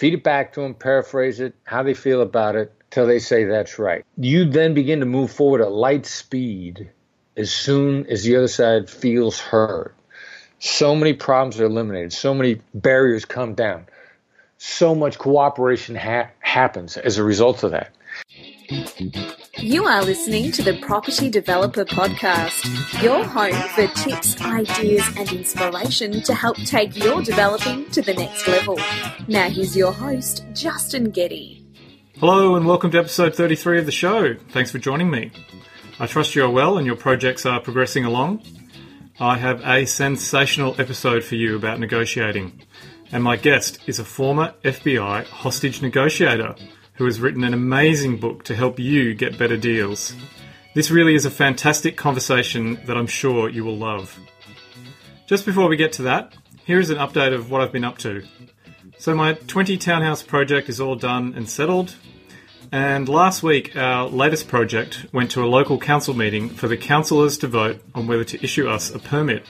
feed it back to them, paraphrase it, how they feel about it, till they say that's right. You then begin to move forward at light speed as soon as the other side feels heard. So many problems are eliminated, so many barriers come down, so much cooperation ha- happens as a result of that. You are listening to the Property Developer Podcast, your home for tips, ideas, and inspiration to help take your developing to the next level. Now, here's your host, Justin Getty. Hello, and welcome to episode 33 of the show. Thanks for joining me. I trust you are well and your projects are progressing along. I have a sensational episode for you about negotiating, and my guest is a former FBI hostage negotiator who has written an amazing book to help you get better deals. This really is a fantastic conversation that I'm sure you will love. Just before we get to that, here is an update of what I've been up to. So, my 20 townhouse project is all done and settled. And last week, our latest project went to a local council meeting for the councillors to vote on whether to issue us a permit.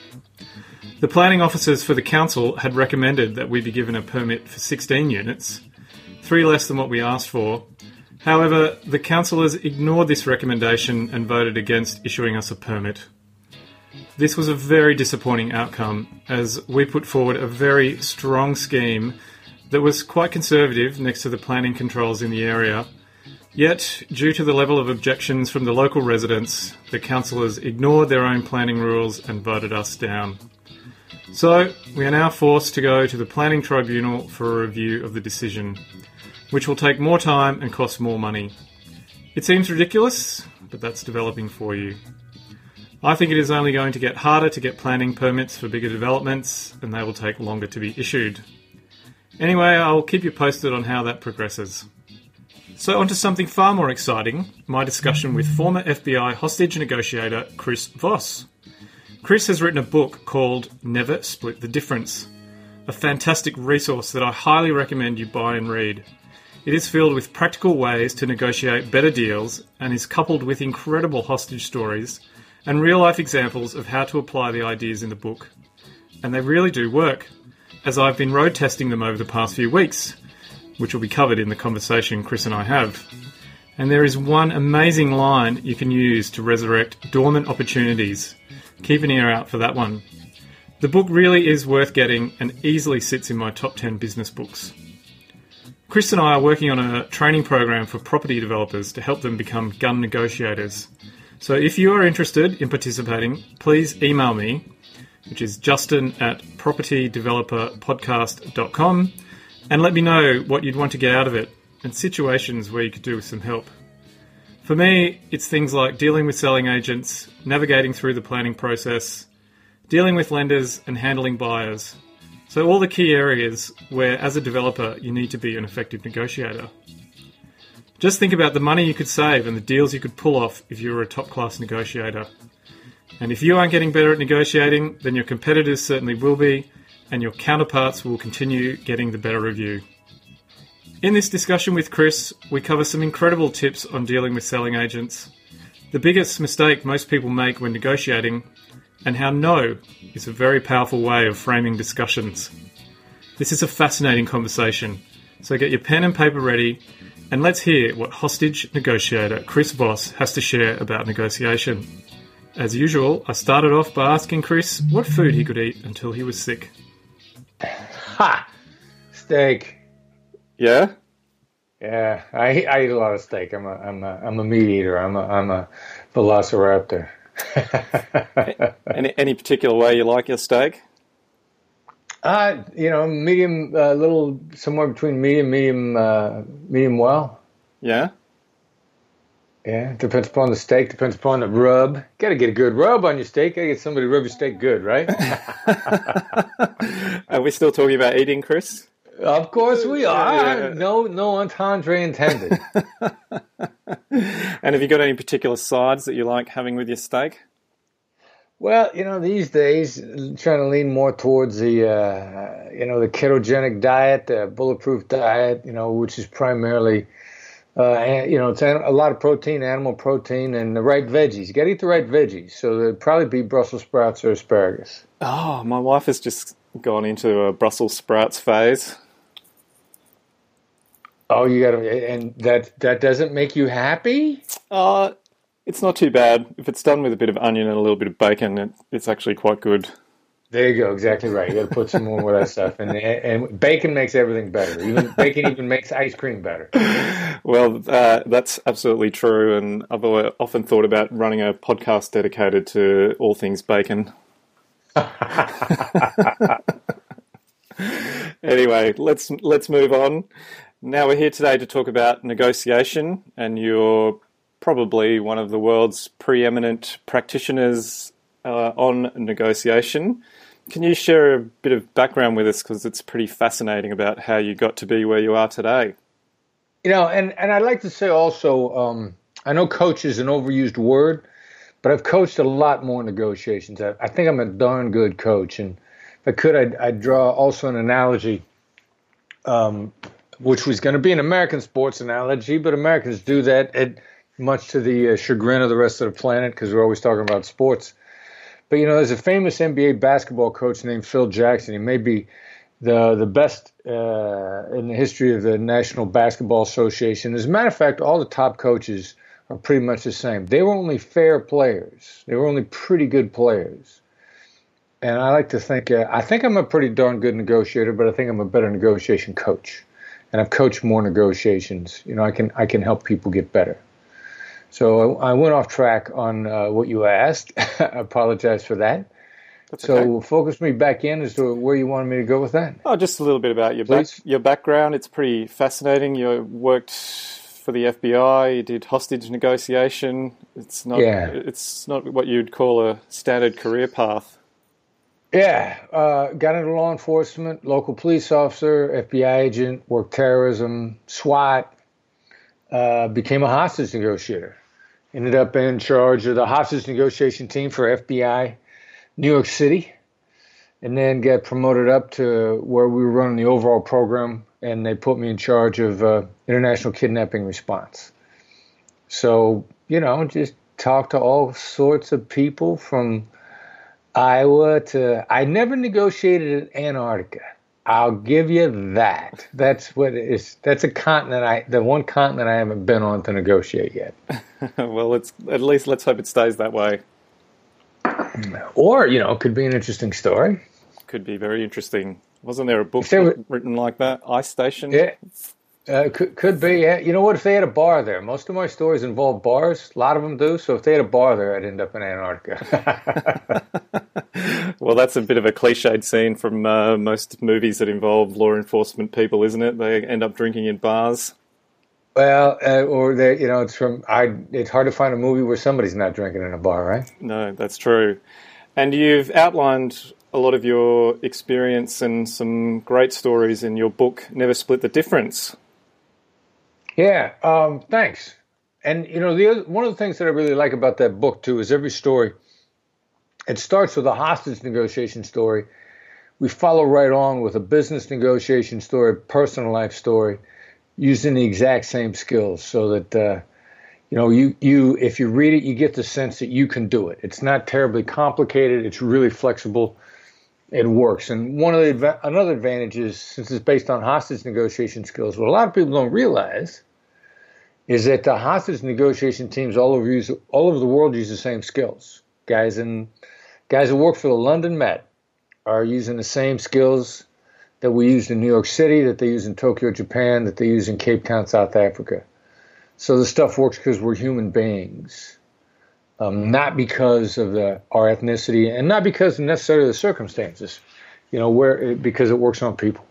The planning officers for the council had recommended that we be given a permit for 16 units, three less than what we asked for. However, the councillors ignored this recommendation and voted against issuing us a permit. This was a very disappointing outcome as we put forward a very strong scheme that was quite conservative next to the planning controls in the area. Yet, due to the level of objections from the local residents, the councillors ignored their own planning rules and voted us down. So, we are now forced to go to the Planning Tribunal for a review of the decision which will take more time and cost more money. It seems ridiculous, but that's developing for you. I think it is only going to get harder to get planning permits for bigger developments, and they will take longer to be issued. Anyway, I'll keep you posted on how that progresses. So, on to something far more exciting my discussion with former FBI hostage negotiator Chris Voss. Chris has written a book called Never Split the Difference, a fantastic resource that I highly recommend you buy and read. It is filled with practical ways to negotiate better deals and is coupled with incredible hostage stories and real life examples of how to apply the ideas in the book. And they really do work, as I've been road testing them over the past few weeks, which will be covered in the conversation Chris and I have. And there is one amazing line you can use to resurrect dormant opportunities. Keep an ear out for that one. The book really is worth getting and easily sits in my top 10 business books. Chris and I are working on a training program for property developers to help them become gun negotiators. So if you are interested in participating, please email me, which is justin at propertydeveloperpodcast.com, and let me know what you'd want to get out of it and situations where you could do with some help. For me, it's things like dealing with selling agents, navigating through the planning process, dealing with lenders, and handling buyers. So, all the key areas where, as a developer, you need to be an effective negotiator. Just think about the money you could save and the deals you could pull off if you were a top class negotiator. And if you aren't getting better at negotiating, then your competitors certainly will be, and your counterparts will continue getting the better of you. In this discussion with Chris, we cover some incredible tips on dealing with selling agents, the biggest mistake most people make when negotiating, and how no is a very powerful way of framing discussions. This is a fascinating conversation, so get your pen and paper ready and let's hear what hostage negotiator Chris Voss has to share about negotiation. As usual, I started off by asking Chris what food he could eat until he was sick. Ha! Steak. Yeah? Yeah, I, I eat a lot of steak. I'm a, I'm a, I'm a meat eater. I'm a, I'm a velociraptor. any, any particular way you like your steak? Uh, you know, medium, a uh, little somewhere between medium, medium, uh, medium well. Yeah. Yeah, depends upon the steak, depends upon the rub. Got to get a good rub on your steak. Got to get somebody to rub your steak good, right? are we still talking about eating, Chris? Of course we are. Yeah. No, no entendre intended. and have you got any particular sides that you like having with your steak? Well, you know, these days, trying to lean more towards the, uh, you know, the ketogenic diet, the bulletproof diet, you know, which is primarily, uh, you know, it's a lot of protein, animal protein, and the right veggies. You got to eat the right veggies. So it'd probably be Brussels sprouts or asparagus. Oh, my wife has just gone into a Brussels sprouts phase. Oh, you got to, and that that doesn't make you happy. Uh, it's not too bad. If it's done with a bit of onion and a little bit of bacon, it, it's actually quite good. There you go. Exactly right. You got to put some more of that stuff, and and bacon makes everything better. Even bacon even makes ice cream better. Well, uh, that's absolutely true, and I've often thought about running a podcast dedicated to all things bacon. anyway, let's let's move on. Now we're here today to talk about negotiation, and you're probably one of the world's preeminent practitioners uh, on negotiation. Can you share a bit of background with us because it's pretty fascinating about how you got to be where you are today? You know, and and I'd like to say also, um, I know coach is an overused word, but I've coached a lot more negotiations. I, I think I'm a darn good coach, and if I could, I'd, I'd draw also an analogy, um, which was going to be an American sports analogy, but Americans do that at much to the uh, chagrin of the rest of the planet because we're always talking about sports. But you know, there's a famous NBA basketball coach named Phil Jackson. He may be the the best uh, in the history of the National Basketball Association. As a matter of fact, all the top coaches are pretty much the same. They were only fair players. They were only pretty good players. And I like to think uh, I think I'm a pretty darn good negotiator, but I think I'm a better negotiation coach. And I've coached more negotiations. You know, I can I can help people get better. So I, went off track on uh, what you asked. I apologize for that. That's so okay. focus me back in as to where you wanted me to go with that. Oh, just a little bit about your back, your background. It's pretty fascinating. You worked for the FBI. You did hostage negotiation. It's not. Yeah. It's not what you'd call a standard career path. Yeah, uh, got into law enforcement, local police officer, FBI agent, worked terrorism, SWAT, uh, became a hostage negotiator ended up in charge of the hostage negotiation team for FBI New York City, and then got promoted up to where we were running the overall program, and they put me in charge of uh, international kidnapping response. So, you know, just talk to all sorts of people from Iowa to. I never negotiated in Antarctica. I'll give you that. That's what is. That's a continent I, the one continent I haven't been on to negotiate yet. well, it's at least let's hope it stays that way. Or you know, could be an interesting story. Could be very interesting. Wasn't there a book there written like that? Ice Station. Yeah, uh, could, could be. You know what? If they had a bar there, most of my stories involve bars. A lot of them do. So if they had a bar there, I'd end up in Antarctica. well, that's a bit of a cliched scene from uh, most movies that involve law enforcement people, isn't it? They end up drinking in bars. Well, uh, or they, you know, it's from. I. It's hard to find a movie where somebody's not drinking in a bar, right? No, that's true. And you've outlined a lot of your experience and some great stories in your book, Never Split the Difference. Yeah, um, thanks. And you know, the other, one of the things that I really like about that book too is every story. It starts with a hostage negotiation story. We follow right on with a business negotiation story, personal life story, using the exact same skills, so that uh, you know you you if you read it, you get the sense that you can do it. It's not terribly complicated. It's really flexible. It works. And one of the another advantage is since it's based on hostage negotiation skills, what a lot of people don't realize is that the hostage negotiation teams all over use, all over the world use the same skills. Guys in guys who work for the London Met are using the same skills that we used in New York City, that they use in Tokyo, Japan, that they use in Cape Town, South Africa. So the stuff works because we're human beings, um, not because of the, our ethnicity, and not because necessarily the circumstances. You know, where because it works on people.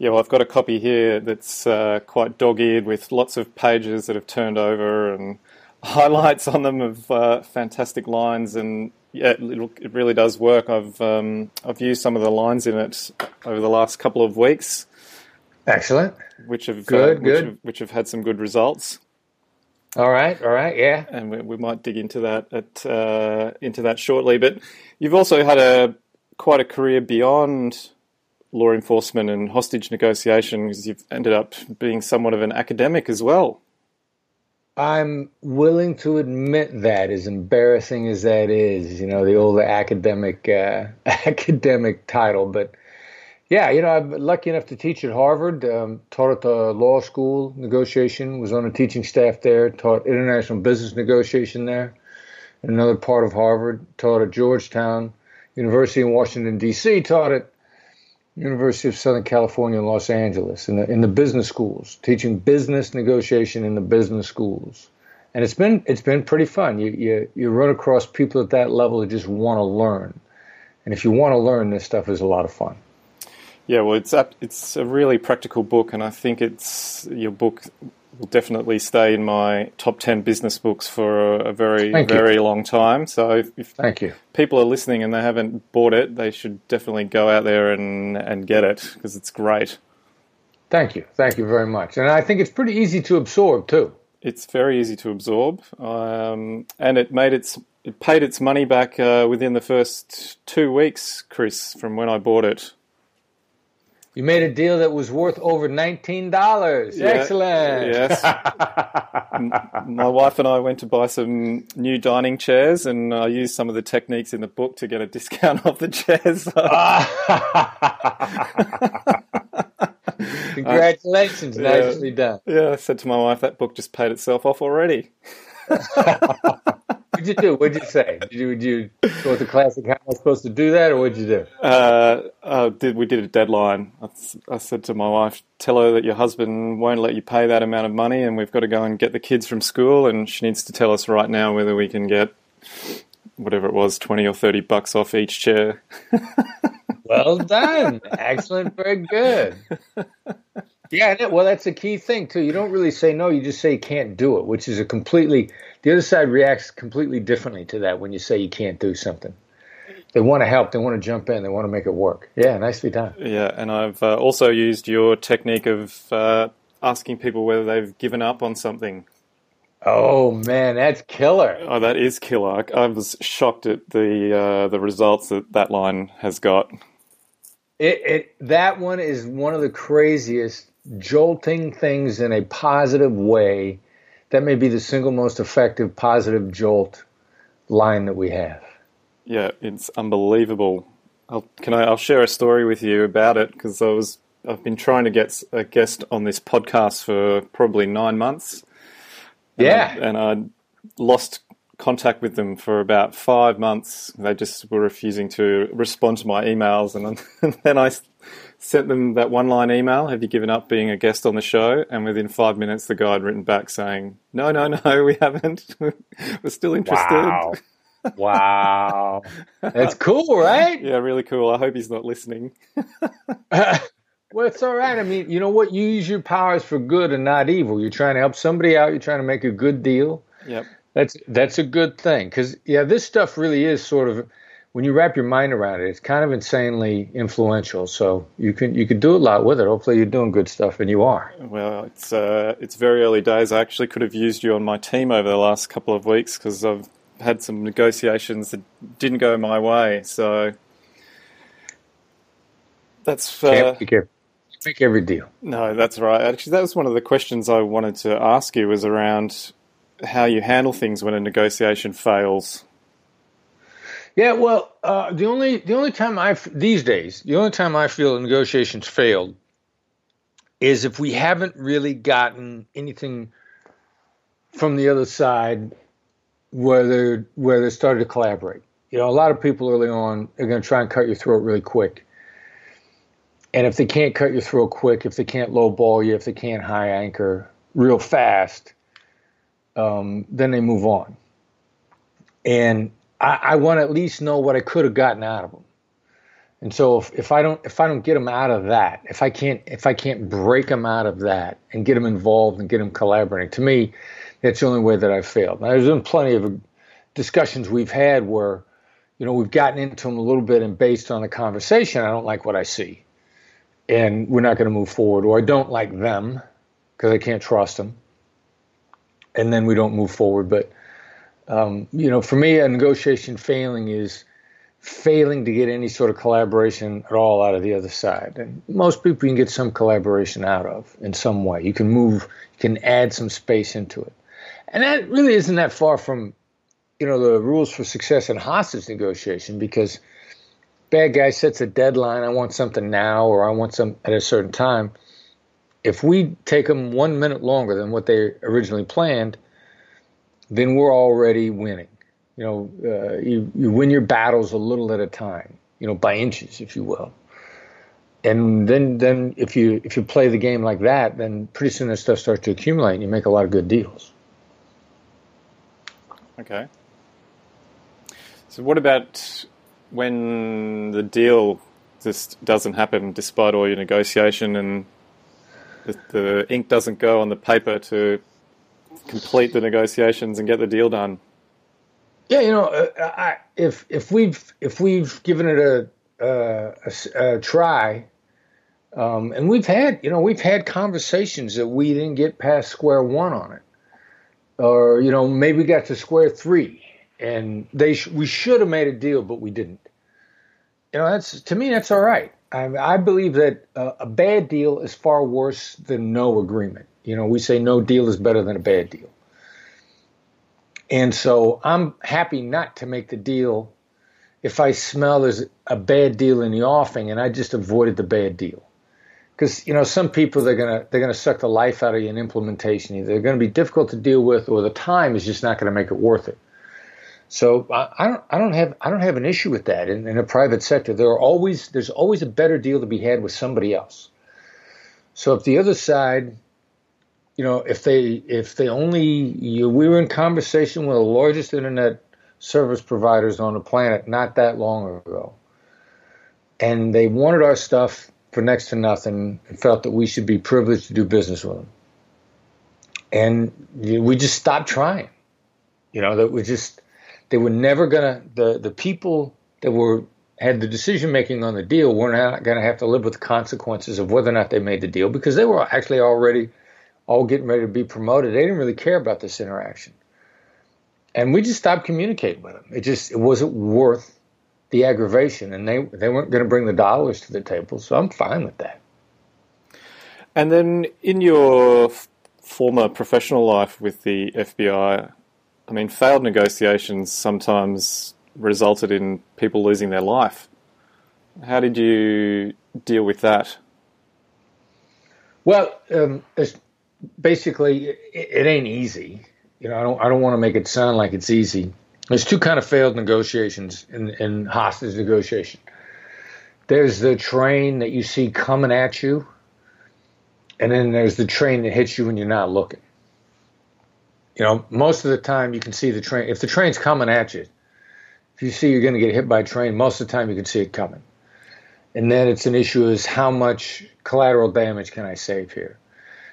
Yeah, well, I've got a copy here that's uh, quite dog-eared with lots of pages that have turned over and highlights on them of uh, fantastic lines, and yeah, it, it really does work. I've um, I've used some of the lines in it over the last couple of weeks. Excellent. Which have good, uh, which good. Have, which have had some good results. All right, all right, yeah. And we, we might dig into that at uh, into that shortly. But you've also had a quite a career beyond law enforcement and hostage negotiation because you've ended up being somewhat of an academic as well. I'm willing to admit that, as embarrassing as that is, you know, the old academic uh, academic title. But Yeah, you know, I'm lucky enough to teach at Harvard. Um, taught at the law school, negotiation. Was on a teaching staff there. Taught international business negotiation there. In another part of Harvard. Taught at Georgetown University in Washington D.C. Taught at University of Southern California in Los Angeles in the in the business schools, teaching business negotiation in the business schools. And it's been it's been pretty fun. You you you run across people at that level who just want to learn. And if you want to learn, this stuff is a lot of fun. Yeah, well, it's up, it's a really practical book, and I think it's your book will definitely stay in my top ten business books for a, a very Thank you. very long time. So if, if Thank you. people are listening and they haven't bought it, they should definitely go out there and and get it because it's great. Thank you. Thank you very much. And I think it's pretty easy to absorb too. It's very easy to absorb, um, and it made its it paid its money back uh, within the first two weeks, Chris, from when I bought it. You made a deal that was worth over nineteen dollars. Yeah, Excellent. Yes. My wife and I went to buy some new dining chairs, and I used some of the techniques in the book to get a discount off the chairs. Congratulations. Yeah. Nicely done. yeah, I said to my wife, that book just paid itself off already. What'd you do? What'd you say? Did you, did you go with the classic? How am I supposed to do that, or what'd you do? Uh, uh, did we did a deadline? I said to my wife, "Tell her that your husband won't let you pay that amount of money, and we've got to go and get the kids from school, and she needs to tell us right now whether we can get whatever it was, twenty or thirty bucks off each chair." Well done. Excellent. Very good. Yeah, well, that's a key thing too. You don't really say no; you just say you can't do it, which is a completely. The other side reacts completely differently to that when you say you can't do something. They want to help. They want to jump in. They want to make it work. Yeah, nicely done. Yeah, and I've uh, also used your technique of uh, asking people whether they've given up on something. Oh man, that's killer. Oh, that is killer. I, I was shocked at the uh, the results that that line has got. It, it that one is one of the craziest jolting things in a positive way. That may be the single most effective positive jolt line that we have. Yeah, it's unbelievable. I'll, can I? I'll share a story with you about it because I was I've been trying to get a guest on this podcast for probably nine months. And Yeah. I, and I lost contact with them for about five months. They just were refusing to respond to my emails, and, then- and then I sent them that one-line email: "Have you given up being a guest on the show?" And within five minutes, the guy had written back saying, "No, no, no, we haven't. We're still interested." Wow. wow. That's cool, right? Yeah, really cool. I hope he's not listening. Well, it's all right. I mean, you know what? You use your powers for good and not evil. You're trying to help somebody out. You're trying to make a good deal. Yep. That's that's a good thing because yeah, this stuff really is sort of when you wrap your mind around it, it's kind of insanely influential. So you can you can do a lot with it. Hopefully, you're doing good stuff, and you are. Well, it's uh, it's very early days. I actually could have used you on my team over the last couple of weeks because I've had some negotiations that didn't go my way. So that's uh, Can't be careful. Make every deal. no, that's right. Actually, that was one of the questions I wanted to ask you was around how you handle things when a negotiation fails. Yeah, well, uh, the only the only time I these days the only time I feel negotiations failed is if we haven't really gotten anything from the other side where they where they started to collaborate. You know, a lot of people early on are going to try and cut your throat really quick, and if they can't cut your throat quick, if they can't lowball you, if they can't high anchor real fast, um, then they move on. And I, I want to at least know what I could have gotten out of them. And so if, if I don't if I don't get them out of that, if I can't if I can't break them out of that and get them involved and get them collaborating, to me, that's the only way that I've failed. Now, there's been plenty of discussions we've had where, you know, we've gotten into them a little bit, and based on the conversation, I don't like what I see, and we're not going to move forward, or I don't like them because I can't trust them, and then we don't move forward. But um, you know, for me, a negotiation failing is failing to get any sort of collaboration at all out of the other side. And most people you can get some collaboration out of in some way. You can move, you can add some space into it. And that really isn't that far from, you know, the rules for success in hostage negotiation because bad guy sets a deadline, I want something now or I want some at a certain time. If we take them one minute longer than what they originally planned, then we're already winning. You know, uh, you, you win your battles a little at a time, you know, by inches, if you will. And then, then if you if you play the game like that, then pretty soon that stuff starts to accumulate, and you make a lot of good deals. Okay. So, what about when the deal just doesn't happen despite all your negotiation and the, the ink doesn't go on the paper to complete the negotiations and get the deal done? Yeah, you know, uh, I, if if we've if we've given it a a, a, a try, um, and we've had you know we've had conversations that we didn't get past square one on it, or you know maybe we got to square three, and they sh- we should have made a deal, but we didn't. You know, that's to me that's all right. I, I believe that uh, a bad deal is far worse than no agreement. You know, we say no deal is better than a bad deal. And so I'm happy not to make the deal if I smell there's a bad deal in the offing and I just avoided the bad deal. Because you know some people they're gonna they're gonna suck the life out of you in implementation. They're gonna be difficult to deal with, or the time is just not gonna make it worth it. So I, I don't I don't have I don't have an issue with that in, in a private sector. There are always there's always a better deal to be had with somebody else. So if the other side you know, if they if they only you, we were in conversation with the largest internet service providers on the planet not that long ago, and they wanted our stuff for next to nothing and felt that we should be privileged to do business with them, and we just stopped trying. You know, that we just they were never gonna the the people that were had the decision making on the deal were not going to have to live with the consequences of whether or not they made the deal because they were actually already all getting ready to be promoted. They didn't really care about this interaction. And we just stopped communicating with them. It just it wasn't worth the aggravation, and they they weren't going to bring the dollars to the table. So I'm fine with that. And then in your f- former professional life with the FBI, I mean, failed negotiations sometimes resulted in people losing their life. How did you deal with that? Well, um, basically it, it ain't easy. You know, I don't I don't want to make it sound like it's easy. There's two kind of failed negotiations in, in hostage negotiation. There's the train that you see coming at you, and then there's the train that hits you when you're not looking. You know, most of the time you can see the train. If the train's coming at you, if you see you're going to get hit by a train, most of the time you can see it coming. And then it's an issue is how much collateral damage can I save here?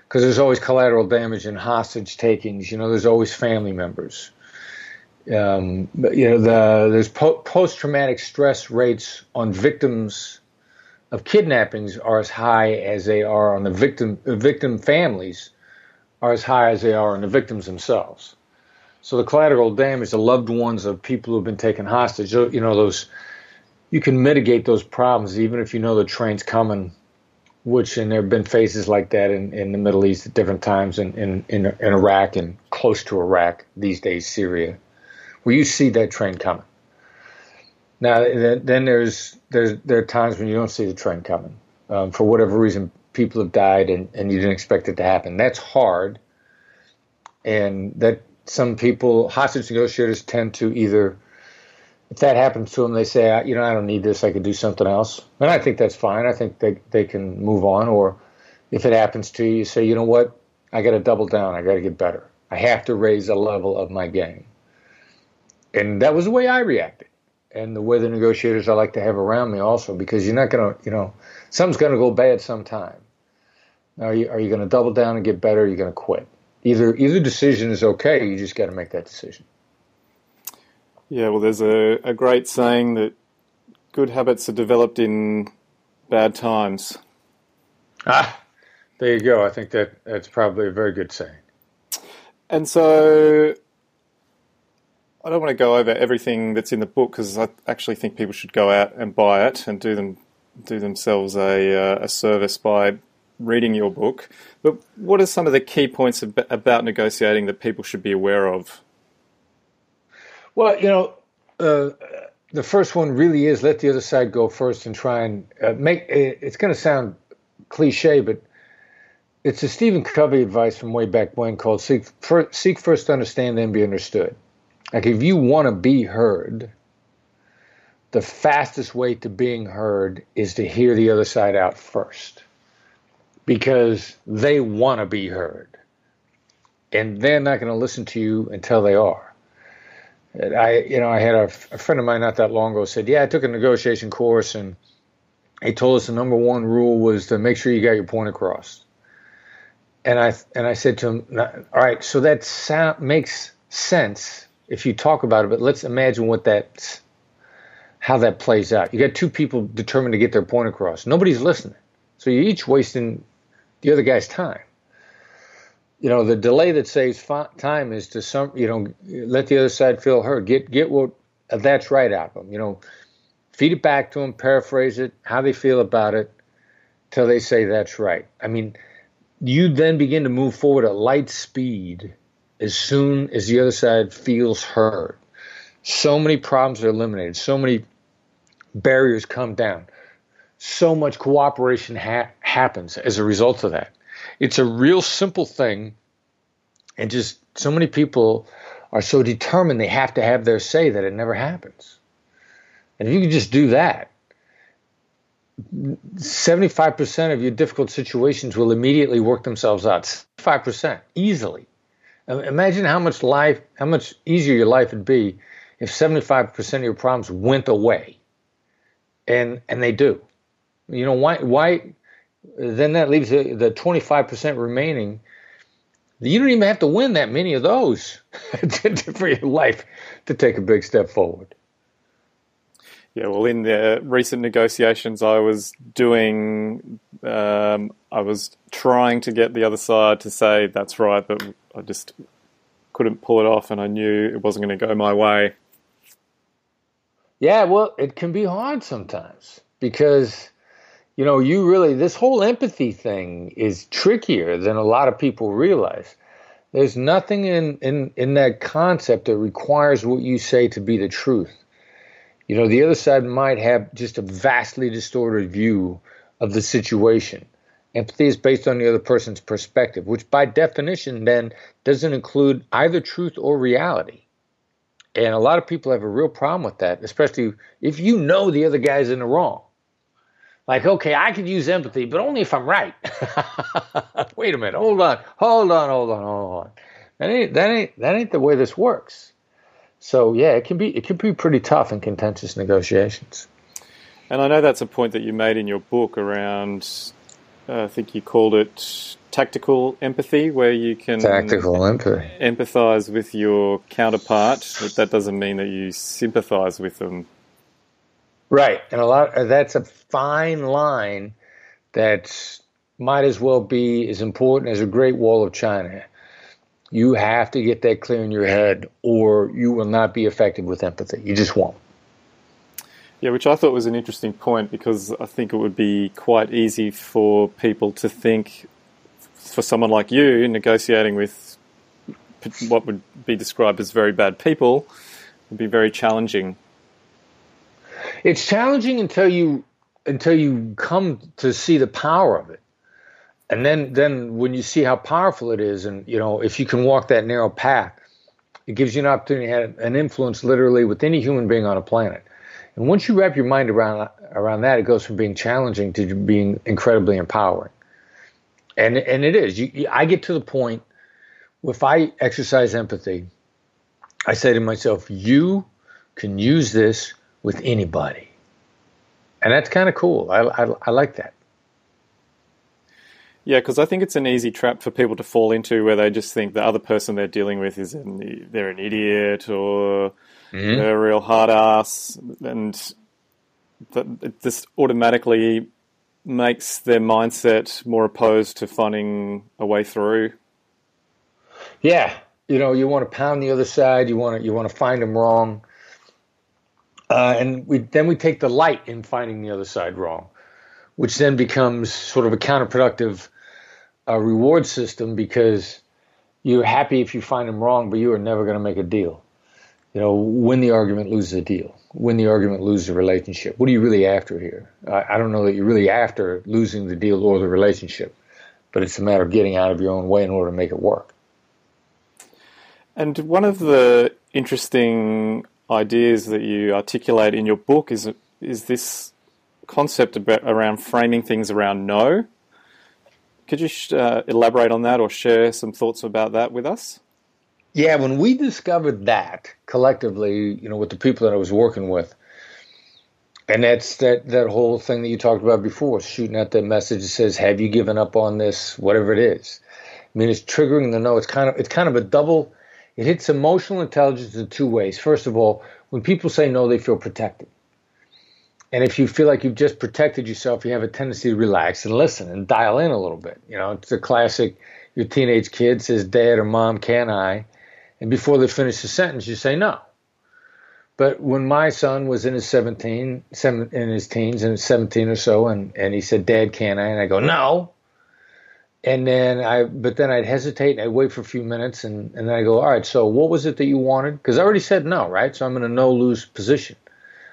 Because there's always collateral damage in hostage takings. You know, there's always family members. Um, you know, the, there's po- post-traumatic stress rates on victims of kidnappings are as high as they are on the victim victim families are as high as they are on the victims themselves. So the collateral damage, the loved ones of people who've been taken hostage, you know, those you can mitigate those problems even if you know the train's coming which and there have been phases like that in, in the Middle East at different times in, in, in, in Iraq and close to Iraq these days, Syria, where you see that train coming. Now, then there's, there's there are times when you don't see the train coming. Um, for whatever reason, people have died and, and you didn't expect it to happen. That's hard. And that some people, hostage negotiators tend to either if that happens to them, they say, you know, I don't need this. I could do something else. And I think that's fine. I think they, they can move on. Or if it happens to you, you say, you know what? I got to double down. I got to get better. I have to raise the level of my game. And that was the way I reacted. And the way the negotiators I like to have around me also, because you're not going to, you know, something's going to go bad sometime. Are you, are you going to double down and get better? Or are you going to quit? Either, either decision is okay. You just got to make that decision. Yeah, well, there's a, a great saying that good habits are developed in bad times. Ah, there you go. I think that that's probably a very good saying. And so I don't want to go over everything that's in the book because I actually think people should go out and buy it and do them do themselves a, uh, a service by reading your book. But what are some of the key points about negotiating that people should be aware of? Well, you know, uh, the first one really is let the other side go first and try and uh, make it, it's going to sound cliche, but it's a Stephen Covey advice from way back when called seek, for, seek first to understand, then be understood. Like if you want to be heard, the fastest way to being heard is to hear the other side out first because they want to be heard. And they're not going to listen to you until they are. I, you know, I had a, a, friend of mine not that long ago said, "Yeah, I took a negotiation course, and he told us the number one rule was to make sure you got your point across." And I and I said to him, "All right, so that sound makes sense if you talk about it, but let's imagine what that, how that plays out. You got two people determined to get their point across. Nobody's listening, so you're each wasting the other guy's time." You know, the delay that saves time is to some, you know, let the other side feel heard. Get get what that's right out of them. You know, feed it back to them, paraphrase it, how they feel about it, till they say that's right. I mean, you then begin to move forward at light speed as soon as the other side feels heard. So many problems are eliminated. So many barriers come down. So much cooperation ha- happens as a result of that it's a real simple thing, and just so many people are so determined they have to have their say that it never happens. And if you can just do that, 75% of your difficult situations will immediately work themselves out. 5% easily. Imagine how much life, how much easier your life would be if 75% of your problems went away. And and they do. You know why why then that leaves the, the 25% remaining. You don't even have to win that many of those for your life to take a big step forward. Yeah, well, in the recent negotiations I was doing, um, I was trying to get the other side to say that's right, but I just couldn't pull it off, and I knew it wasn't going to go my way. Yeah, well, it can be hard sometimes because you know, you really, this whole empathy thing is trickier than a lot of people realize. There's nothing in, in, in that concept that requires what you say to be the truth. You know, the other side might have just a vastly distorted view of the situation. Empathy is based on the other person's perspective, which by definition then doesn't include either truth or reality. And a lot of people have a real problem with that, especially if you know the other guy's in the wrong. Like, okay, I could use empathy, but only if I'm right. Wait a minute, hold on, hold on, hold on, hold on. That ain't that ain't that ain't the way this works. So yeah, it can be it can be pretty tough in contentious negotiations. And I know that's a point that you made in your book around. Uh, I think you called it tactical empathy, where you can tactical empathy empathize with your counterpart, but that doesn't mean that you sympathize with them Right, and a lot uh, that's a fine line that might as well be as important as a Great Wall of China. You have to get that clear in your head, or you will not be effective with empathy. You just won't. Yeah, which I thought was an interesting point because I think it would be quite easy for people to think, for someone like you negotiating with what would be described as very bad people, would be very challenging it's challenging until you until you come to see the power of it. And then then when you see how powerful it is and you know if you can walk that narrow path, it gives you an opportunity to have an influence literally with any human being on a planet. And once you wrap your mind around around that, it goes from being challenging to being incredibly empowering. And and it is. You, I get to the point if I exercise empathy, I say to myself, you can use this with anybody. And that's kind of cool. I, I, I like that. Yeah, because I think it's an easy trap for people to fall into where they just think the other person they're dealing with is an, they're an idiot or mm-hmm. they're a real hard ass, and it just automatically makes their mindset more opposed to finding a way through. Yeah, you know, you want to pound the other side. You want to you want to find them wrong. Uh, and we, then we take the light in finding the other side wrong, which then becomes sort of a counterproductive uh, reward system because you're happy if you find them wrong, but you are never going to make a deal. you know, win the argument, lose the deal. Win the argument, lose the relationship. What are you really after here? I, I don't know that you're really after losing the deal or the relationship, but it's a matter of getting out of your own way in order to make it work. And one of the interesting ideas that you articulate in your book is is this concept about, around framing things around no. Could you uh, elaborate on that or share some thoughts about that with us? Yeah, when we discovered that collectively, you know, with the people that I was working with, and that's that that whole thing that you talked about before, shooting at the message that says, "Have you given up on this?" Whatever it is. I mean, it's triggering the no. It's kind of it's kind of a double. It hits emotional intelligence in two ways. First of all, when people say no, they feel protected. And if you feel like you've just protected yourself, you have a tendency to relax and listen and dial in a little bit. You know, it's a classic. Your teenage kid says, "Dad or Mom, can I?" And before they finish the sentence, you say no. But when my son was in his 17, seven, in his teens, and 17 or so, and, and he said, Dad, can I? And I go, no. And then I, but then I'd hesitate and I'd wait for a few minutes and, and then I go, all right, so what was it that you wanted? Because I already said no, right? So I'm in a no lose position.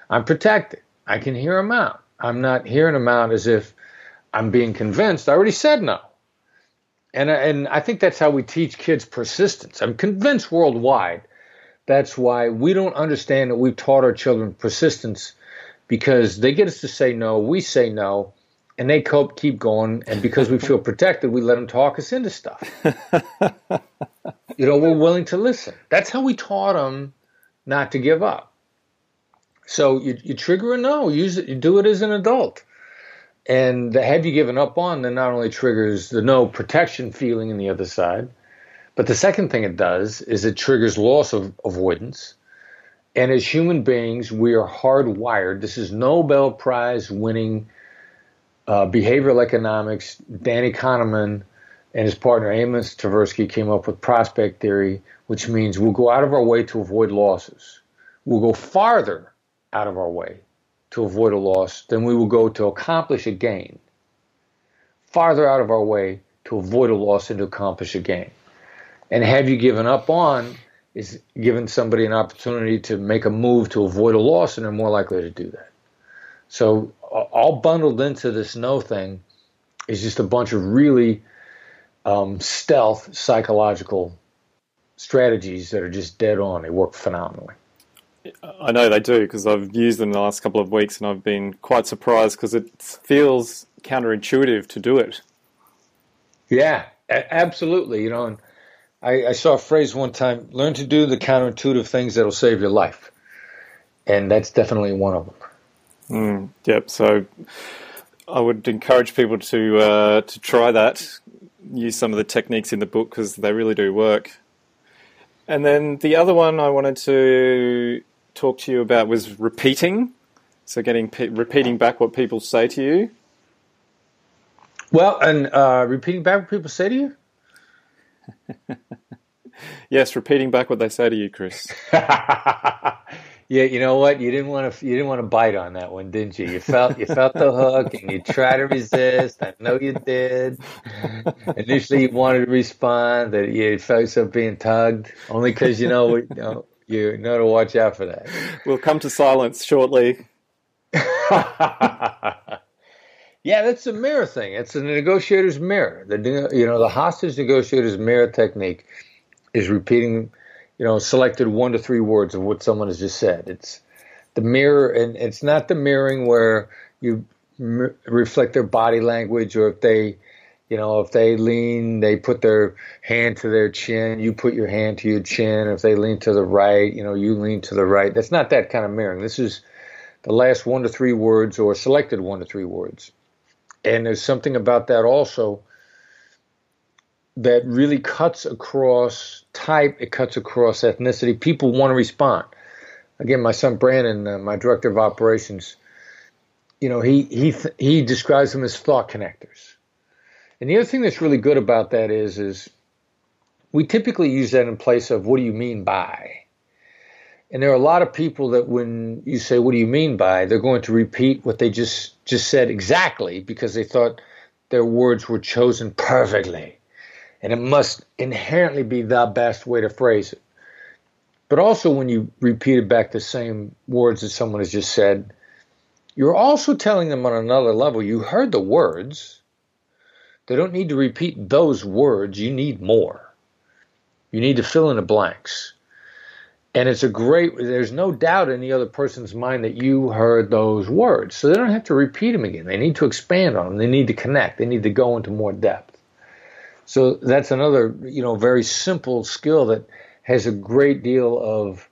I'm protected. I can hear him out. I'm not hearing him out as if I'm being convinced. I already said no. And, and I think that's how we teach kids persistence. I'm convinced worldwide that's why we don't understand that we've taught our children persistence because they get us to say no, we say no, and they cope, keep going. And because we feel protected, we let them talk us into stuff. you know, we're willing to listen. That's how we taught them not to give up. So you, you trigger a no, use it, you do it as an adult. And the have you given up on then not only triggers the no protection feeling in the other side, but the second thing it does is it triggers loss of avoidance. And as human beings, we are hardwired. This is Nobel Prize winning uh, behavioral economics. Danny Kahneman and his partner Amos Tversky came up with prospect theory, which means we'll go out of our way to avoid losses. We'll go farther out of our way to avoid a loss than we will go to accomplish a gain. Farther out of our way to avoid a loss and to accomplish a gain. And have you given up on is giving somebody an opportunity to make a move to avoid a loss, and they're more likely to do that. So, all bundled into this no thing is just a bunch of really um, stealth psychological strategies that are just dead on. They work phenomenally. I know they do because I've used them the last couple of weeks and I've been quite surprised because it feels counterintuitive to do it. Yeah, absolutely. You know, and I, I, saw a phrase one time learn to do the counterintuitive things that'll save your life. And that's definitely one of them. Mm, yep. So I would encourage people to uh, to try that, use some of the techniques in the book because they really do work. And then the other one I wanted to talk to you about was repeating. So getting repeating back what people say to you. Well, and uh, repeating back what people say to you. yes, repeating back what they say to you, Chris. yeah, you know what? You didn't want to. You didn't want to bite on that one, didn't you? You felt you felt the hook, and you tried to resist. I know you did. Initially, you wanted to respond, that you felt yourself being tugged, only because you know, you know you know to watch out for that. We'll come to silence shortly. Yeah, that's a mirror thing. It's a negotiator's mirror. The you know the hostage negotiator's mirror technique is repeating, you know, selected one to three words of what someone has just said. It's the mirror, and it's not the mirroring where you m- reflect their body language, or if they, you know, if they lean, they put their hand to their chin, you put your hand to your chin. If they lean to the right, you know, you lean to the right. That's not that kind of mirroring. This is the last one to three words, or selected one to three words. And there's something about that also that really cuts across type, it cuts across ethnicity. People want to respond. Again, my son Brandon, uh, my director of operations, you know, he he he describes them as thought connectors. And the other thing that's really good about that is is we typically use that in place of what do you mean by? And there are a lot of people that when you say, what do you mean by, they're going to repeat what they just, just said exactly because they thought their words were chosen perfectly. And it must inherently be the best way to phrase it. but also when you repeated back the same words that someone has just said, you're also telling them on another level, you heard the words. They don't need to repeat those words. You need more. You need to fill in the blanks. And it's a great, there's no doubt in the other person's mind that you heard those words. So they don't have to repeat them again. They need to expand on them. They need to connect. They need to go into more depth. So that's another, you know, very simple skill that has a great deal of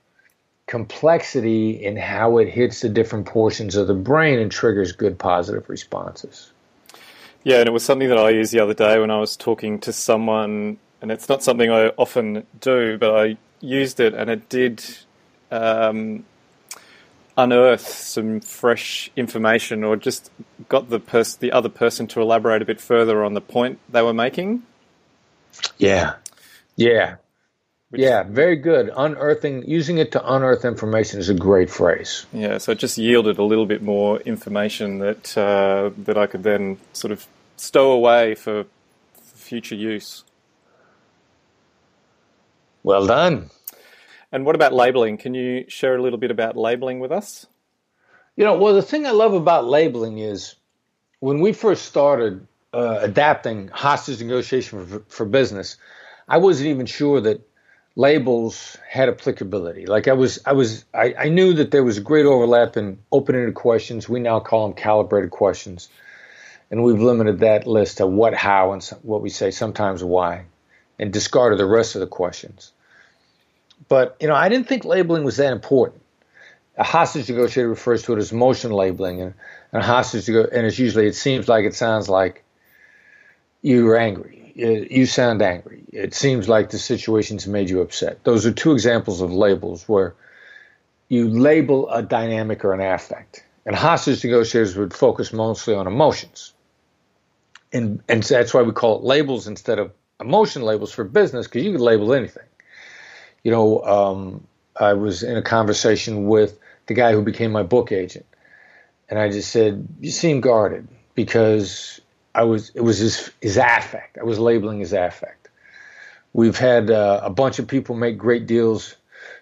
complexity in how it hits the different portions of the brain and triggers good positive responses. Yeah, and it was something that I used the other day when I was talking to someone, and it's not something I often do, but I used it and it did um, unearth some fresh information or just got the pers- the other person to elaborate a bit further on the point they were making. Yeah. Yeah. Yeah, very good. Unearthing, using it to unearth information is a great phrase. Yeah, so it just yielded a little bit more information that uh, that I could then sort of stow away for future use. Well done. And what about labeling? Can you share a little bit about labeling with us? You know, well, the thing I love about labeling is when we first started uh, adapting hostage negotiation for, for business, I wasn't even sure that labels had applicability. Like I was, I was, I, I knew that there was a great overlap in open-ended questions. We now call them calibrated questions, and we've limited that list to what, how, and what we say sometimes why, and discarded the rest of the questions. But you know, I didn't think labeling was that important. A hostage negotiator refers to it as emotion labeling, and, and a hostage and it's usually it seems like it sounds like you're angry you sound angry. It seems like the situation's made you upset. Those are two examples of labels where you label a dynamic or an affect. And hostage negotiators would focus mostly on emotions. And, and that's why we call it labels instead of emotion labels for business, because you could label anything. You know, um, I was in a conversation with the guy who became my book agent. And I just said, You seem guarded because I was it was his his affect. I was labeling his affect. We've had uh, a bunch of people make great deals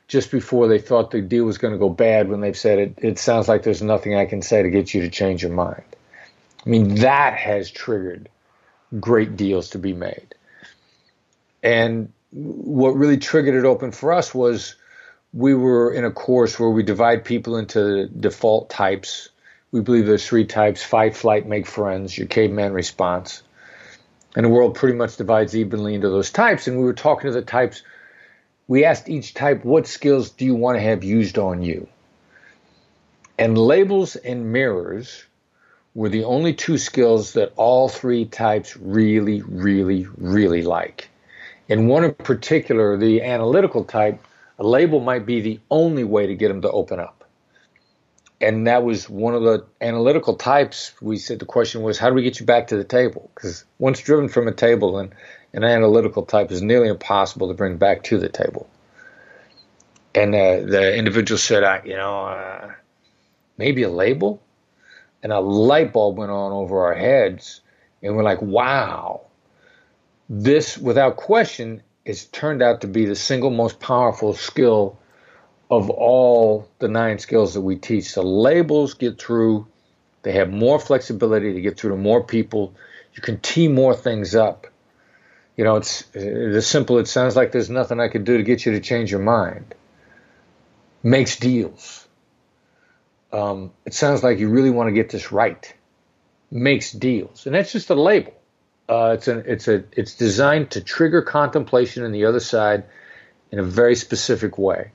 just before they thought the deal was going to go bad when they've said it. It sounds like there's nothing I can say to get you to change your mind. I mean that has triggered great deals to be made. And what really triggered it open for us was we were in a course where we divide people into default types we believe there's three types fight, flight, make friends, your caveman response. And the world pretty much divides evenly into those types. And we were talking to the types. We asked each type, what skills do you want to have used on you? And labels and mirrors were the only two skills that all three types really, really, really like. And one in particular, the analytical type, a label might be the only way to get them to open up and that was one of the analytical types. We said the question was, how do we get you back to the table? Because once driven from a table, and an analytical type is nearly impossible to bring back to the table. And uh, the individual said, I, you know, uh, maybe a label, and a light bulb went on over our heads, and we're like, wow, this, without question, has turned out to be the single most powerful skill of all the nine skills that we teach. The labels get through, they have more flexibility to get through to more people. You can tee more things up. You know, it's, it's simple it sounds like there's nothing I could do to get you to change your mind. Makes deals. Um, it sounds like you really want to get this right. Makes deals. And that's just a label. Uh, it's, a, it's, a, it's designed to trigger contemplation in the other side in a very specific way.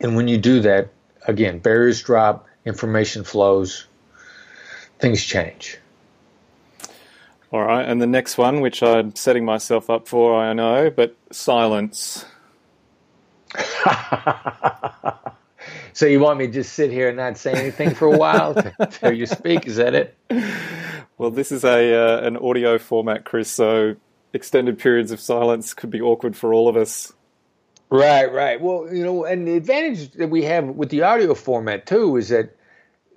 And when you do that, again, barriers drop, information flows, things change. All right, and the next one, which I'm setting myself up for, I know, but silence. so you want me to just sit here and not say anything for a while until you speak? Is that it? Well, this is a uh, an audio format, Chris. So extended periods of silence could be awkward for all of us. Right, right. Well, you know, and the advantage that we have with the audio format too is that